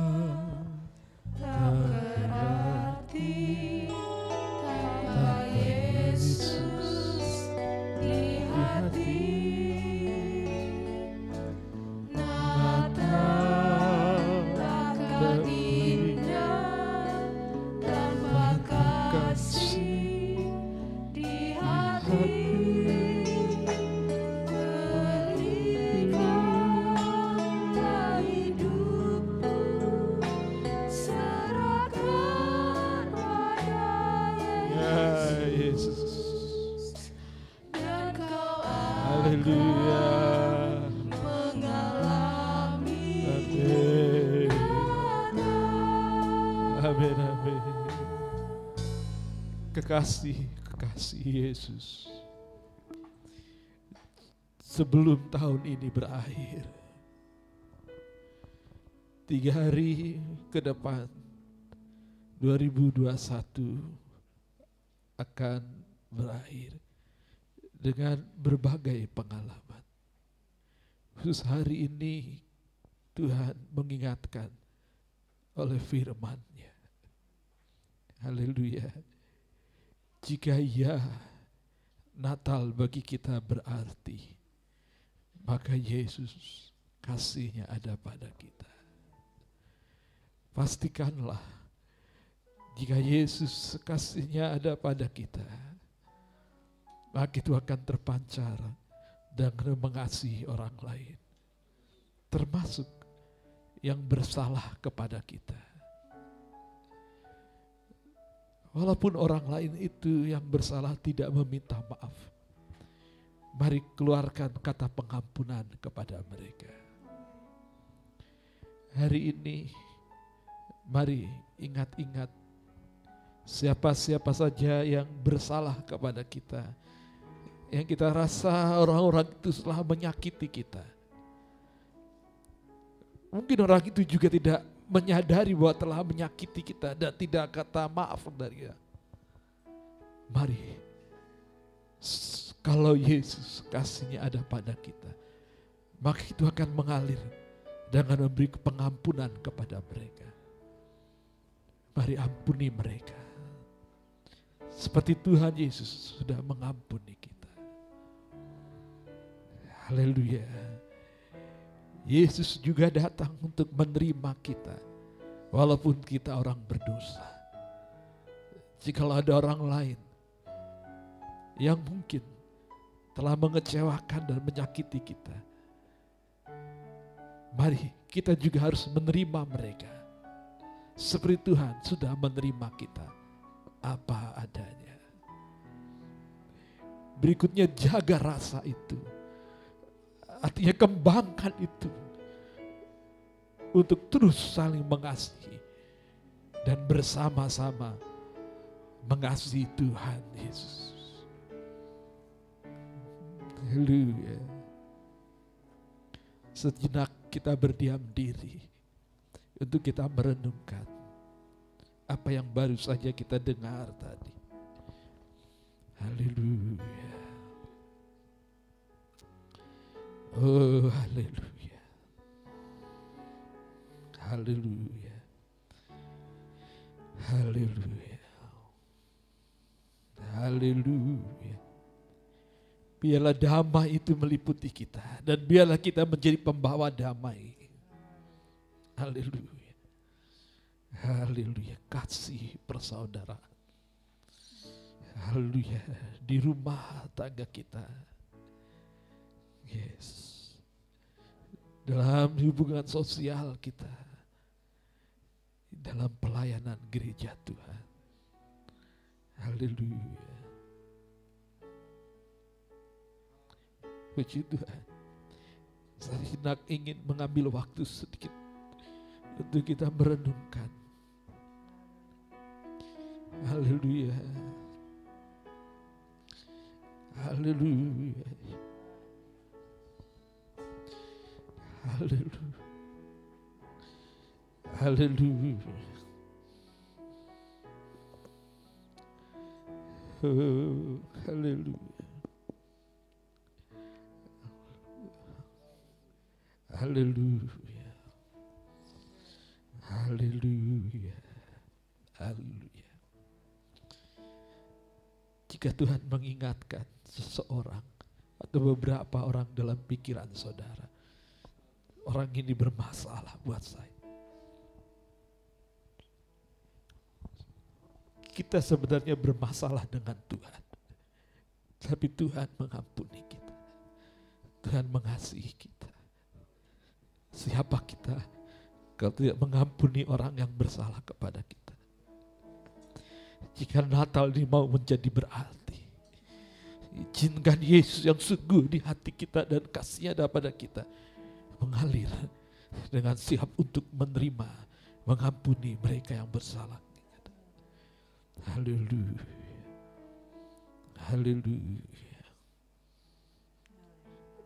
Kekasih Kekasih Yesus Sebelum tahun ini berakhir Tiga hari ke depan 2021 akan berakhir dengan berbagai pengalaman. Khusus hari ini Tuhan mengingatkan oleh firman-Nya. Haleluya. Jika ya Natal bagi kita berarti, maka Yesus kasihnya ada pada kita. Pastikanlah Jika Yesus kasihnya ada pada kita, maka itu akan terpancar dan mengasihi orang lain. Termasuk yang bersalah kepada kita. Walaupun orang lain itu yang bersalah tidak meminta maaf. Mari keluarkan kata pengampunan kepada mereka. Hari ini mari ingat-ingat siapa-siapa saja yang bersalah kepada kita. Yang kita rasa orang-orang itu telah menyakiti kita. Mungkin orang itu juga tidak menyadari bahwa telah menyakiti kita dan tidak kata maaf dari dia. Mari, kalau Yesus kasihnya ada pada kita, maka itu akan mengalir dengan memberi pengampunan kepada mereka. Mari ampuni mereka. Seperti Tuhan Yesus sudah mengampuni kita. Haleluya. Yesus juga datang untuk menerima kita. Walaupun kita orang berdosa. Jikalau ada orang lain yang mungkin telah mengecewakan dan menyakiti kita. Mari kita juga harus menerima mereka. Seperti Tuhan sudah menerima kita apa adanya. Berikutnya jaga rasa itu Artinya kembangkan itu untuk terus saling mengasihi dan bersama-sama mengasihi Tuhan Yesus. Haleluya. Sejenak kita berdiam diri untuk kita merenungkan apa yang baru saja kita dengar tadi. Haleluya. Oh, haleluya. Haleluya. Haleluya. Haleluya. Biarlah damai itu meliputi kita dan biarlah kita menjadi pembawa damai. Haleluya. Haleluya. Kasih persaudaraan. Haleluya. Di rumah tangga kita. Yes dalam hubungan sosial kita, dalam pelayanan gereja Tuhan. Haleluya. Puji Tuhan. Saya hendak ingin mengambil waktu sedikit untuk kita merenungkan. Haleluya. Haleluya. Haleluya. Haleluya. Oh, haleluya. Haleluya. Haleluya. Haleluya. Jika Tuhan mengingatkan seseorang atau beberapa orang dalam pikiran saudara, orang ini bermasalah buat saya. Kita sebenarnya bermasalah dengan Tuhan. Tapi Tuhan mengampuni kita. Tuhan mengasihi kita. Siapa kita kalau tidak mengampuni orang yang bersalah kepada kita. Jika Natal ini mau menjadi berarti. Izinkan Yesus yang sungguh di hati kita dan kasihnya pada kita mengalir dengan siap untuk menerima, mengampuni mereka yang bersalah. Haleluya. Haleluya.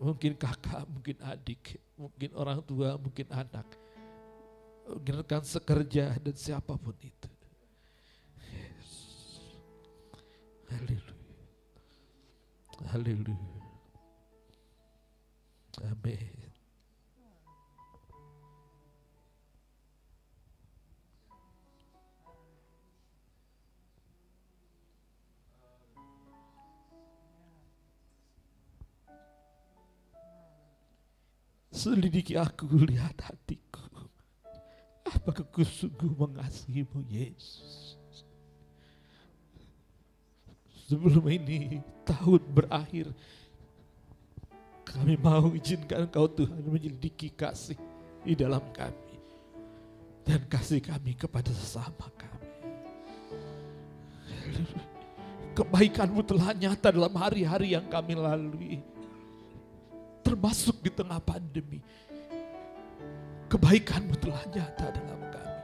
Mungkin kakak, mungkin adik, mungkin orang tua, mungkin anak. Mungkin rekan sekerja dan siapa pun itu. Yes. Haleluya. Haleluya. Amin. Selidiki aku, lihat hatiku. Apakah ku sungguh mengasihimu Yesus? Sebelum ini tahun berakhir, kami mau izinkan Engkau Tuhan menyelidiki kasih di dalam kami. Dan kasih kami kepada sesama kami. Kebaikanmu telah nyata dalam hari-hari yang kami lalui. Termasuk di tengah pandemi. Kebaikanmu telah nyata dalam kami.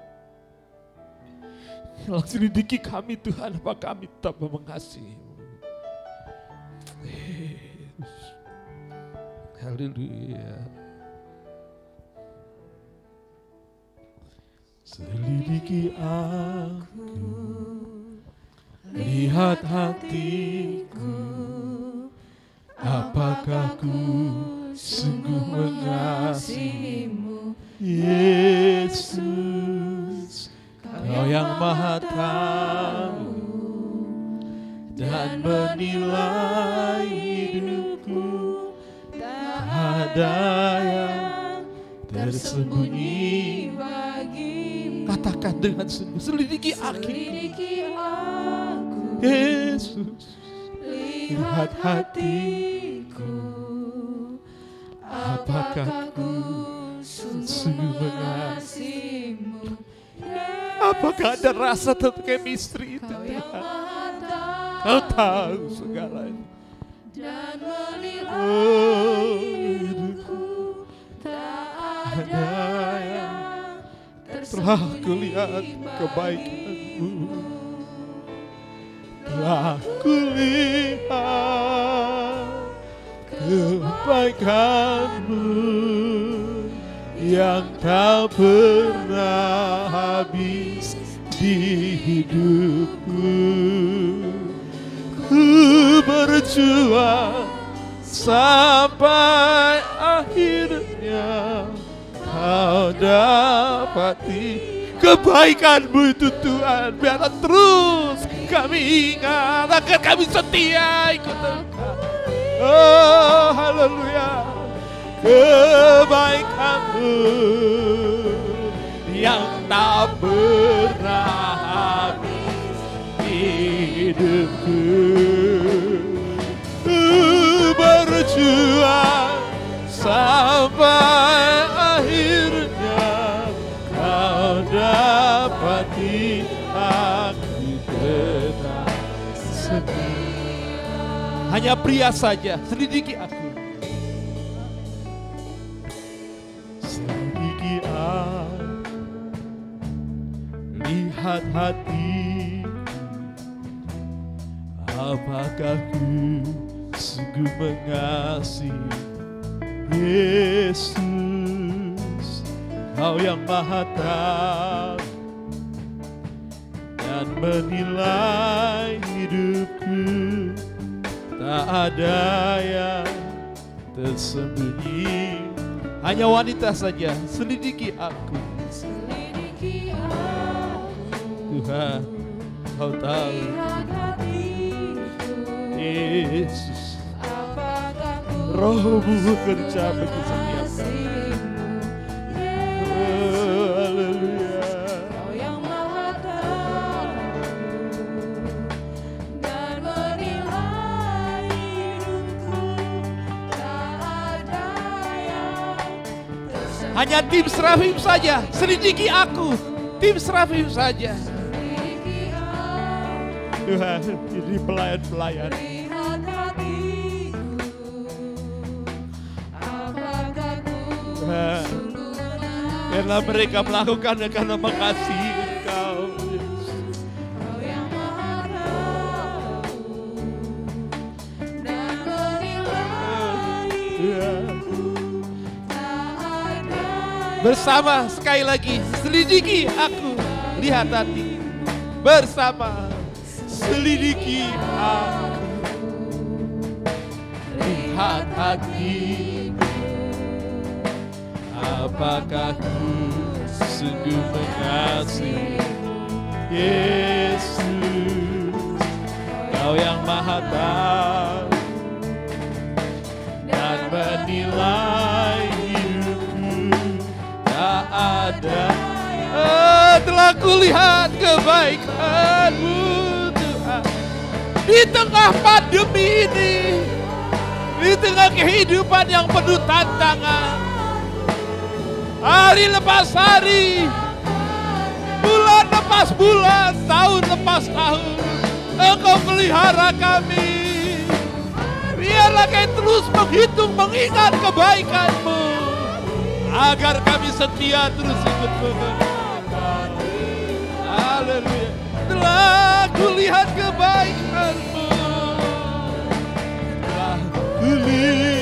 Langsung selidiki kami Tuhan, apa kami tetap mengasihimu. Haleluya. Selidiki aku, lihat hatiku, apakah ku sungguh mengasihimu, Yesus. Kau yang maha tahu dan menilai hidupku tak ada yang tersembunyi bagimu. Katakan dengan sungguh, selidiki aku, Yesus. lihat hatiku. Apakah ku sungguh mengasihimu? Apakah ada rasa tentang chemistry itu Kau tahu segalanya. dan menilai hidupku tak ada yang Telah kulihat kebaikanmu. Telah kulihat kebaikanmu yang tak pernah habis di hidupku. Ku berjuang sampai akhirnya kau dapati kebaikanmu itu Tuhan biarlah terus kami ingat agar kami setia ikut engkau oh haleluya kebaikanmu yang tak pernah habis hidupku. Ku berjuang sampai Hanya pria saja, selidiki aku. Selidiki aku, lihat hatiku. Apakah ku sungguh mengasihi Yesus Kau yang maha tahu Dan menilai hidupku Tak ada yang tersembunyi. Hanya wanita saja. Selidiki aku. Selidiki aku, Tuhan kau tahu. Yesus. Apakah ku Rohmu bekerja bagi setiap Hanya tim Serafim saja. Selidiki aku Tim Serafim saja. Tuhan ini pelayan-pelayan. Karena mereka melakukannya karena mengasihi Bersama sekali lagi. Selidiki aku Lihat hati. Bersama selidiki aku Lihat hati. Apakah ku sungguh mengasihi Yesus Kau yang maha tahu Dan menilai oh, Telah kulihat kebaikanmu Tuhan Di tengah pandemi ini, di tengah kehidupan yang penuh tantangan, hari lepas hari, bulan lepas bulan, tahun lepas tahun, Engkau pelihara kami. Biarlah kami terus menghitung, mengingat kebaikanmu. Agar kami setia terus ikut Haleluya. Telah kulihat kebaikanmu. Telah kulihat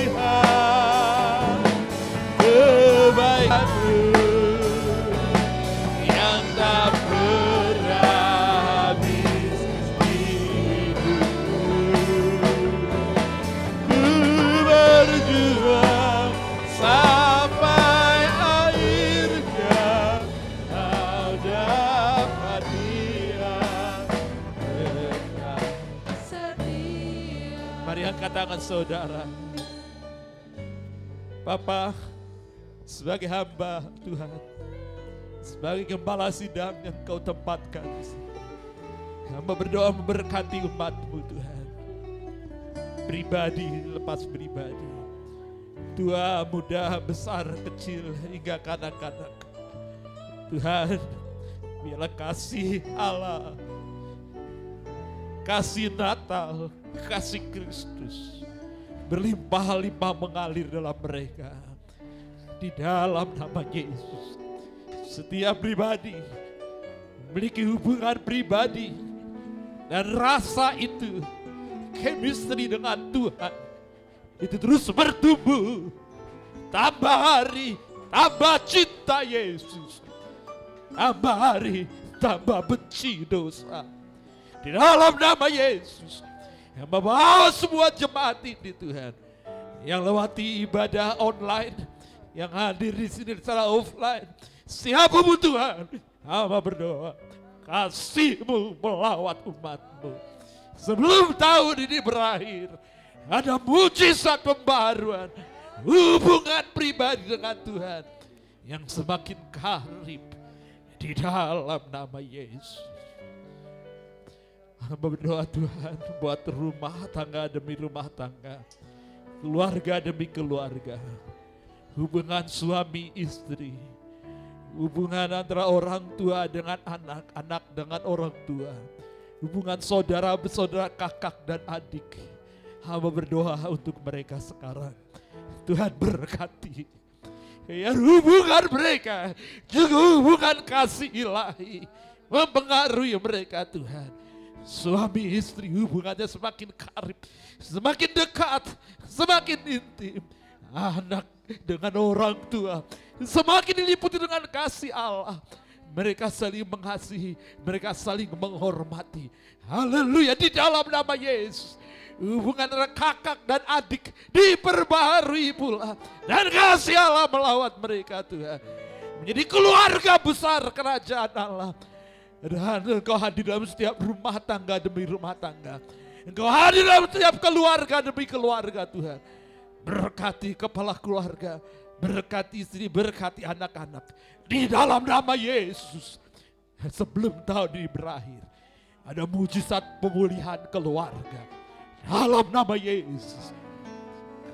tangan saudara. Papa, sebagai hamba Tuhan, sebagai gembala sidang yang kau tempatkan. Hamba berdoa memberkati umatmu Tuhan. Pribadi lepas pribadi. Tua, muda, besar, kecil, hingga kanak-kanak. Tuhan, biarlah kasih Allah, kasih Natal, kasih Kristus. Berlimpah-limpah mengalir dalam mereka. Di dalam nama Yesus. Setiap pribadi memiliki hubungan pribadi. Dan rasa itu chemistry dengan Tuhan itu terus bertumbuh. Tambah hari tambah cinta Yesus. Tambah hari tambah benci dosa di dalam nama Yesus. Yang membawa semua jemaat ini Tuhan. Yang lewati ibadah online yang hadir di sini secara offline. Siapa pun Tuhan. Hamba berdoa kasihmu melawat umatmu. Sebelum tahun ini berakhir ada mujizat pembaruan hubungan pribadi dengan Tuhan yang semakin karib di dalam nama Yesus. Hamba berdoa Tuhan buat rumah tangga demi rumah tangga, keluarga demi keluarga, hubungan suami istri, hubungan antara orang tua dengan anak, anak dengan orang tua, hubungan saudara bersaudara kakak dan adik. Hamba berdoa untuk mereka sekarang. Tuhan berkati. Ya hubungan mereka juga hubungan kasih ilahi mempengaruhi mereka Tuhan. Suami istri hubungannya semakin karib, semakin dekat, semakin intim. Anak dengan orang tua semakin diliputi dengan kasih Allah. Mereka saling mengasihi, mereka saling menghormati. Haleluya di dalam nama Yesus. Hubungan antara kakak dan adik diperbaharui pula. Dan kasih Allah melawat mereka Tuhan. Menjadi keluarga besar kerajaan Allah. Dan engkau hadir dalam setiap rumah tangga demi rumah tangga. Engkau hadir dalam setiap keluarga demi keluarga Tuhan. Berkati kepala keluarga. Berkati istri, berkati anak-anak. Di dalam nama Yesus. Sebelum tahun ini berakhir. Ada mujizat pemulihan keluarga. Dalam nama Yesus.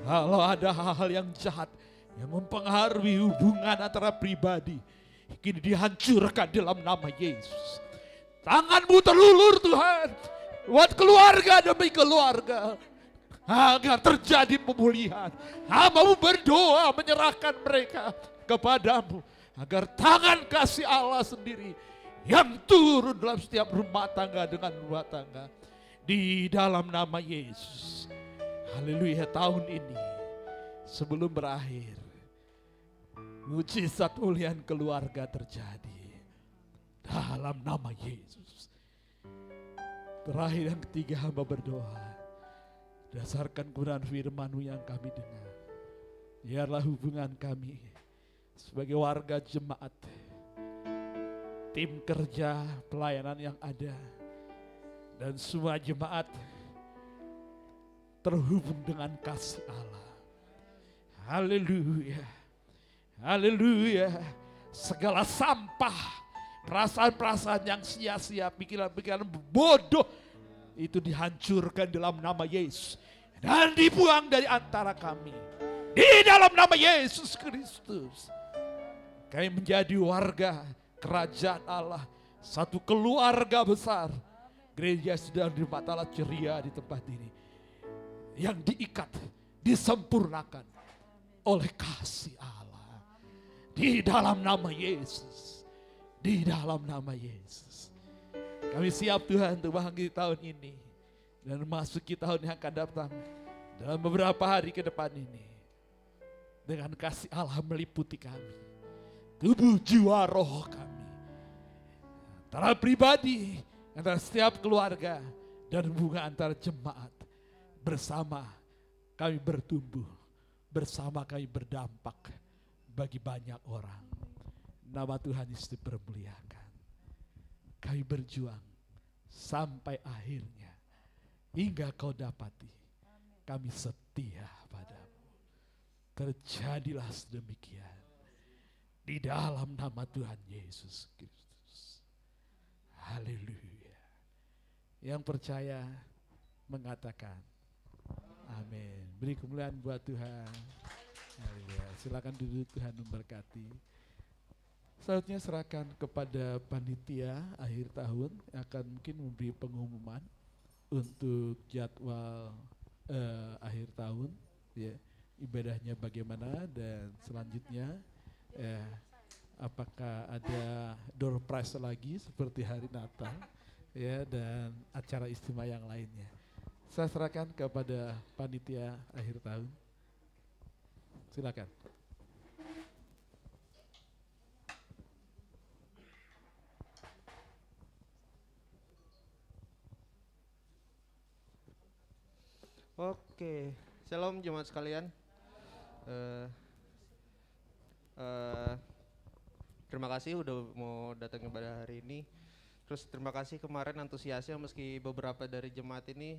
Kalau ada hal-hal yang jahat yang mempengaruhi hubungan antara pribadi, kini dihancurkan dalam nama Yesus. Tanganmu terlulur Tuhan, buat keluarga demi keluarga, agar terjadi pemulihan. Hamamu berdoa menyerahkan mereka kepadamu, agar tangan kasih Allah sendiri yang turun dalam setiap rumah tangga dengan rumah tangga di dalam nama Yesus. Haleluya tahun ini sebelum berakhir mujizat mulian keluarga terjadi dalam nama Yesus. Terakhir yang ketiga hamba berdoa dasarkan Quran firman yang kami dengar. Biarlah hubungan kami sebagai warga jemaat, tim kerja pelayanan yang ada, dan semua jemaat terhubung dengan kasih Allah. Haleluya. Haleluya. Segala sampah, perasaan-perasaan yang sia-sia, pikiran-pikiran bodoh itu dihancurkan dalam nama Yesus dan dibuang dari antara kami. Di dalam nama Yesus Kristus. Kami menjadi warga kerajaan Allah. Satu keluarga besar. Gereja sedang di mata ceria di tempat ini. Yang diikat, disempurnakan oleh kasih Allah. Di dalam nama Yesus. Di dalam nama Yesus. Kami siap Tuhan untuk mengakhiri tahun ini. Dan memasuki tahun yang akan datang. Dalam beberapa hari ke depan ini dengan kasih Allah meliputi kami. Tubuh jiwa roh kami. Antara pribadi, antara setiap keluarga, dan hubungan antara jemaat. Bersama kami bertumbuh, bersama kami berdampak bagi banyak orang. Nama Tuhan Yesus dipermuliakan. Kami berjuang sampai akhirnya. Hingga kau dapati kami setia Terjadilah sedemikian. Di dalam nama Tuhan Yesus Kristus. Haleluya. Yang percaya mengatakan amin. Beri kemuliaan buat Tuhan. Haleluya. Silakan duduk Tuhan memberkati. Selanjutnya serahkan kepada panitia akhir tahun akan mungkin memberi pengumuman untuk jadwal uh, akhir tahun ya. Ibadahnya bagaimana dan selanjutnya eh, apakah ada door prize lagi seperti hari Natal ya dan acara istimewa yang lainnya. Saya serahkan kepada panitia akhir tahun. Silakan. Oke, shalom jemaat sekalian uh, uh, terima kasih udah mau datang pada hari ini. Terus terima kasih kemarin antusiasnya meski beberapa dari jemaat ini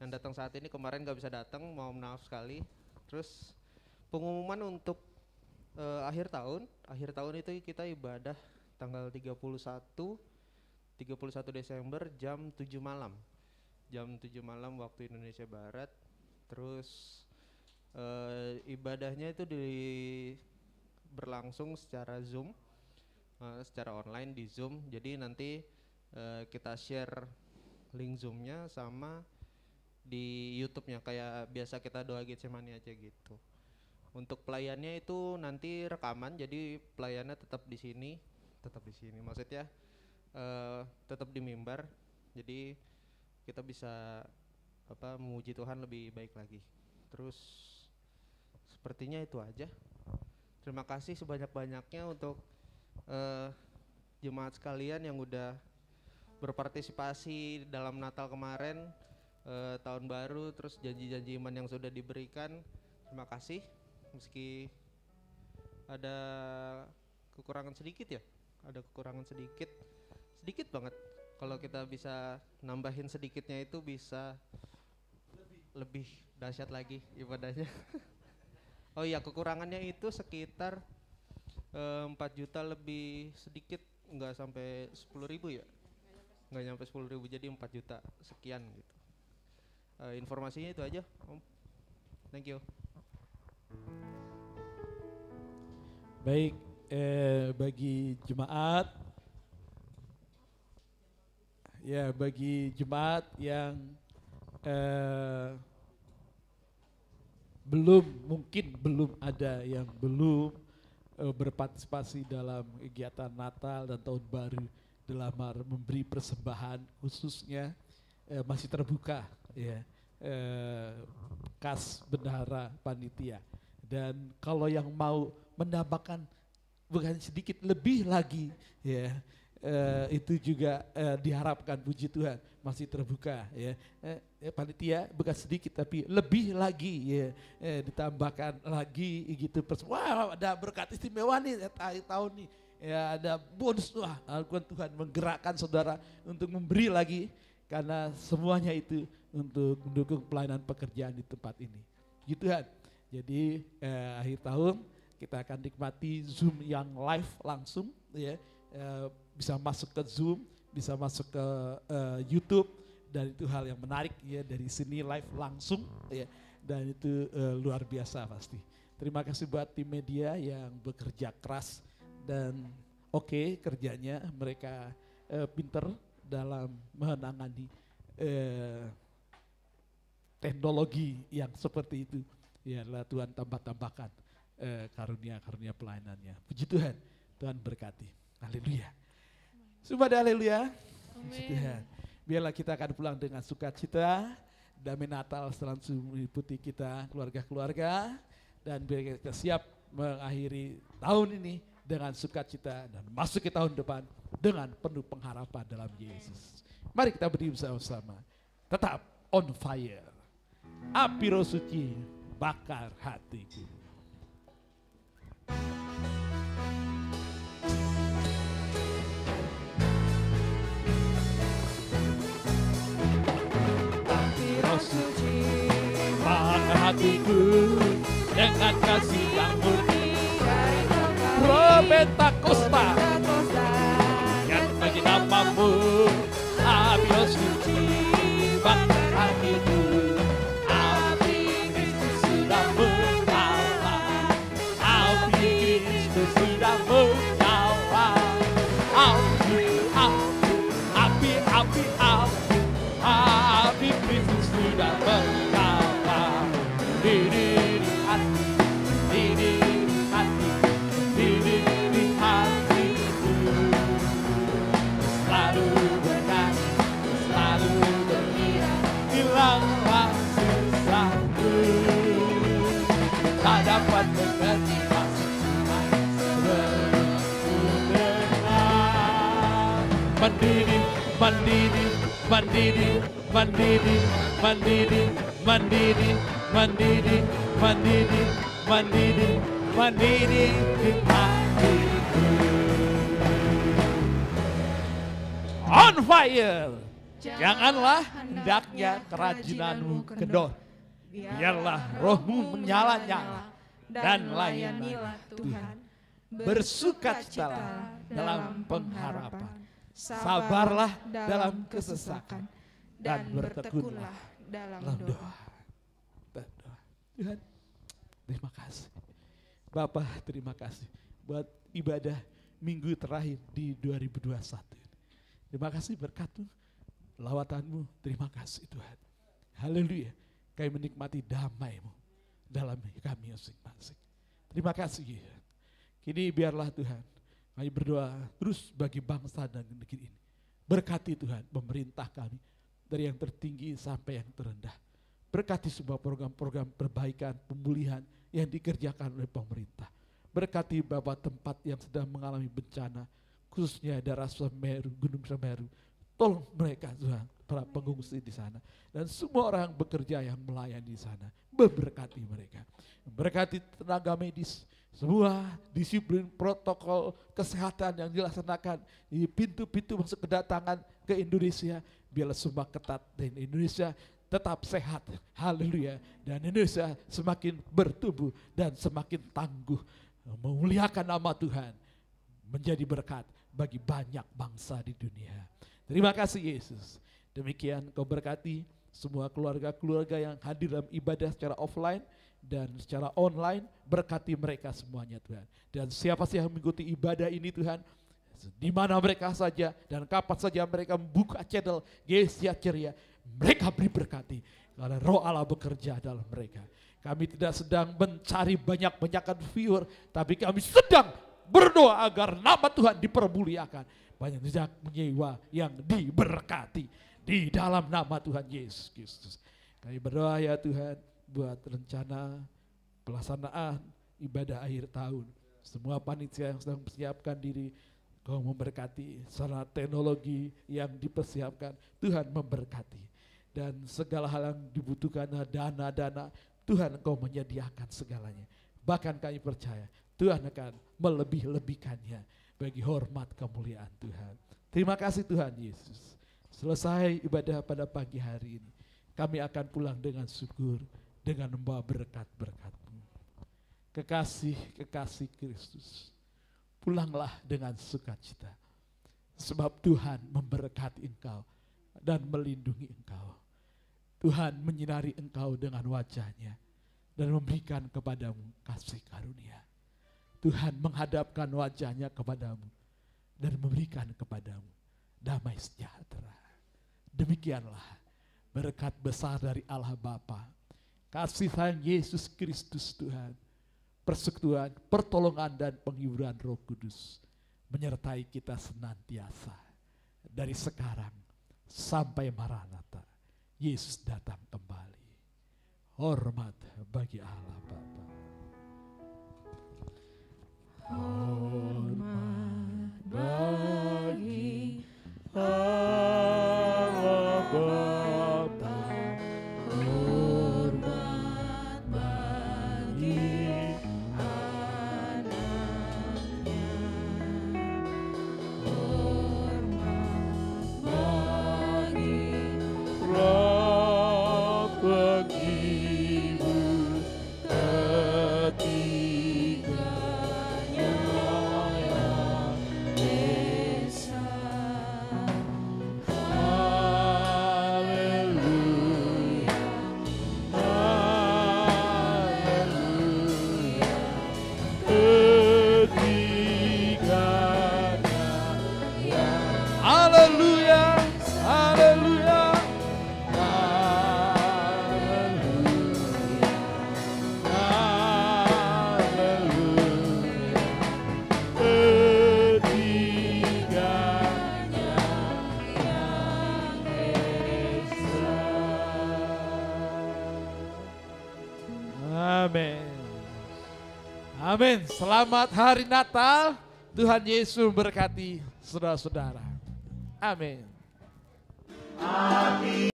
yang datang saat ini kemarin gak bisa datang, mau maaf sekali. Terus pengumuman untuk uh, akhir tahun, akhir tahun itu kita ibadah tanggal 31 31 Desember jam 7 malam. Jam 7 malam waktu Indonesia Barat. Terus uh, ibadahnya itu di berlangsung secara Zoom, uh, secara online di Zoom. Jadi nanti uh, kita share link Zoomnya sama di YouTube-nya kayak biasa kita doa Getsemani aja gitu. Untuk pelayannya itu nanti rekaman, jadi pelayannya tetap di sini, tetap di sini. Maksudnya uh, tetap di mimbar, jadi kita bisa apa memuji Tuhan lebih baik lagi. Terus Sepertinya itu aja. Terima kasih sebanyak-banyaknya untuk uh, jemaat sekalian yang udah berpartisipasi dalam Natal kemarin, uh, tahun baru, terus janji-janji iman yang sudah diberikan. Terima kasih. Meski ada kekurangan sedikit ya, ada kekurangan sedikit, sedikit banget. Kalau kita bisa nambahin sedikitnya itu bisa lebih dahsyat lagi ibadahnya. Oh iya kekurangannya itu sekitar eh, empat juta lebih sedikit nggak sampai sepuluh ribu ya nggak nyampe sepuluh ribu jadi empat juta sekian gitu uh, informasinya itu aja om thank you baik eh, bagi jemaat ya bagi jemaat yang eh, belum mungkin belum ada yang belum uh, berpartisipasi dalam kegiatan Natal dan Tahun Baru dalam memberi persembahan khususnya uh, masih terbuka ya uh, kas bendahara panitia dan kalau yang mau menambahkan bukan sedikit lebih lagi ya uh, itu juga uh, diharapkan puji Tuhan masih terbuka ya. Eh, panitia bukan sedikit tapi lebih lagi ya eh, ditambahkan lagi gitu. Wah ada berkat istimewa nih tahun nih. Ya ada bonus wah Tuhan menggerakkan saudara untuk memberi lagi karena semuanya itu untuk mendukung pelayanan pekerjaan di tempat ini. Gitu kan. Jadi eh, akhir tahun kita akan nikmati Zoom yang live langsung ya. Eh, bisa masuk ke Zoom, bisa masuk ke uh, YouTube dan itu hal yang menarik ya dari sini live langsung ya dan itu eh, luar biasa pasti. Terima kasih buat tim media yang bekerja keras dan oke kerjanya mereka eh, pinter dalam menangani eh, teknologi yang seperti itu. Ya lah Tuhan tambah-tambahkan eh, karunia-karunia pelayanannya. Puji Tuhan, Tuhan berkati. Haleluya. Sumpah haleluya. Puji Tuhan. Biarlah kita akan pulang dengan sukacita. Damai Natal selalu meliputi kita, keluarga-keluarga. Dan biar kita siap mengakhiri tahun ini dengan sukacita dan masuk ke tahun depan dengan penuh pengharapan dalam Yesus. Mari kita berdiri bersama-sama. Tetap on fire. Api roh suci bakar hatiku. Bakar hatiku dengan kasih yang murni. Robeta Costa yang bagi namamu. mandiri, mandiri, mandiri, mandiri, mandiri, mandiri, mandiri, mandiri di. On fire! Janganlah hendaknya kerajinanmu kedor. Biarlah rohmu menyala-nyala dan layanilah Tuhan. bersukacita dalam pengharapan Sabarlah dalam kesesakan dan bertekunlah dalam doa. Berdoa. Tuhan, terima kasih. Bapak, terima kasih buat ibadah minggu terakhir di 2021. Terima kasih berkatmu, lawatanmu. Terima kasih Tuhan. Haleluya. Kami menikmati damai-Mu dalam kami masing-masing. Terima kasih. Kini biarlah Tuhan, kami berdoa terus bagi bangsa dan negeri ini. Berkati Tuhan pemerintah kami dari yang tertinggi sampai yang terendah. Berkati semua program-program perbaikan, pemulihan yang dikerjakan oleh pemerintah. Berkati Bapak tempat yang sedang mengalami bencana, khususnya daerah Semeru, Gunung Semeru. Tolong mereka Tuhan, para pengungsi di sana. Dan semua orang yang bekerja yang melayani di sana. Memberkati mereka. Berkati tenaga medis, semua disiplin protokol kesehatan yang dilaksanakan di pintu-pintu masuk kedatangan ke Indonesia. Biarlah semua ketat dan Indonesia tetap sehat. Haleluya. Dan Indonesia semakin bertumbuh dan semakin tangguh. Memuliakan nama Tuhan. Menjadi berkat bagi banyak bangsa di dunia. Terima kasih Yesus. Demikian kau berkati semua keluarga-keluarga yang hadir dalam ibadah secara offline dan secara online berkati mereka semuanya Tuhan. Dan siapa sih yang mengikuti ibadah ini Tuhan, di mana mereka saja dan kapan saja mereka membuka channel Gesia Ceria, mereka beri berkati karena roh Allah bekerja dalam mereka. Kami tidak sedang mencari banyak-banyakan viewer, tapi kami sedang berdoa agar nama Tuhan dipermuliakan. Banyak tidak menyewa yang diberkati di dalam nama Tuhan Yesus. Kami berdoa ya Tuhan buat rencana pelaksanaan ibadah akhir tahun. Semua panitia yang sedang mempersiapkan diri, kau memberkati. Sarana teknologi yang dipersiapkan, Tuhan memberkati. Dan segala hal yang dibutuhkan dana-dana, Tuhan engkau menyediakan segalanya. Bahkan kami percaya, Tuhan akan melebih-lebihkannya bagi hormat kemuliaan Tuhan. Terima kasih Tuhan Yesus. Selesai ibadah pada pagi hari ini, kami akan pulang dengan syukur, dengan membawa berkat-berkat-Mu. Kekasih-kekasih Kristus, pulanglah dengan sukacita. Sebab Tuhan memberkati engkau dan melindungi engkau. Tuhan menyinari engkau dengan wajahnya dan memberikan kepadamu kasih karunia. Tuhan menghadapkan wajahnya kepadamu dan memberikan kepadamu damai sejahtera. Demikianlah berkat besar dari Allah Bapa, kasih sayang Yesus Kristus Tuhan, persekutuan, pertolongan dan penghiburan Roh Kudus menyertai kita senantiasa dari sekarang sampai Maranatha. Yesus datang kembali. Hormat bagi Allah Bapa. Hormat bagi Allah Amin. Selamat hari Natal. Tuhan Yesus berkati saudara-saudara. Amin. Sudah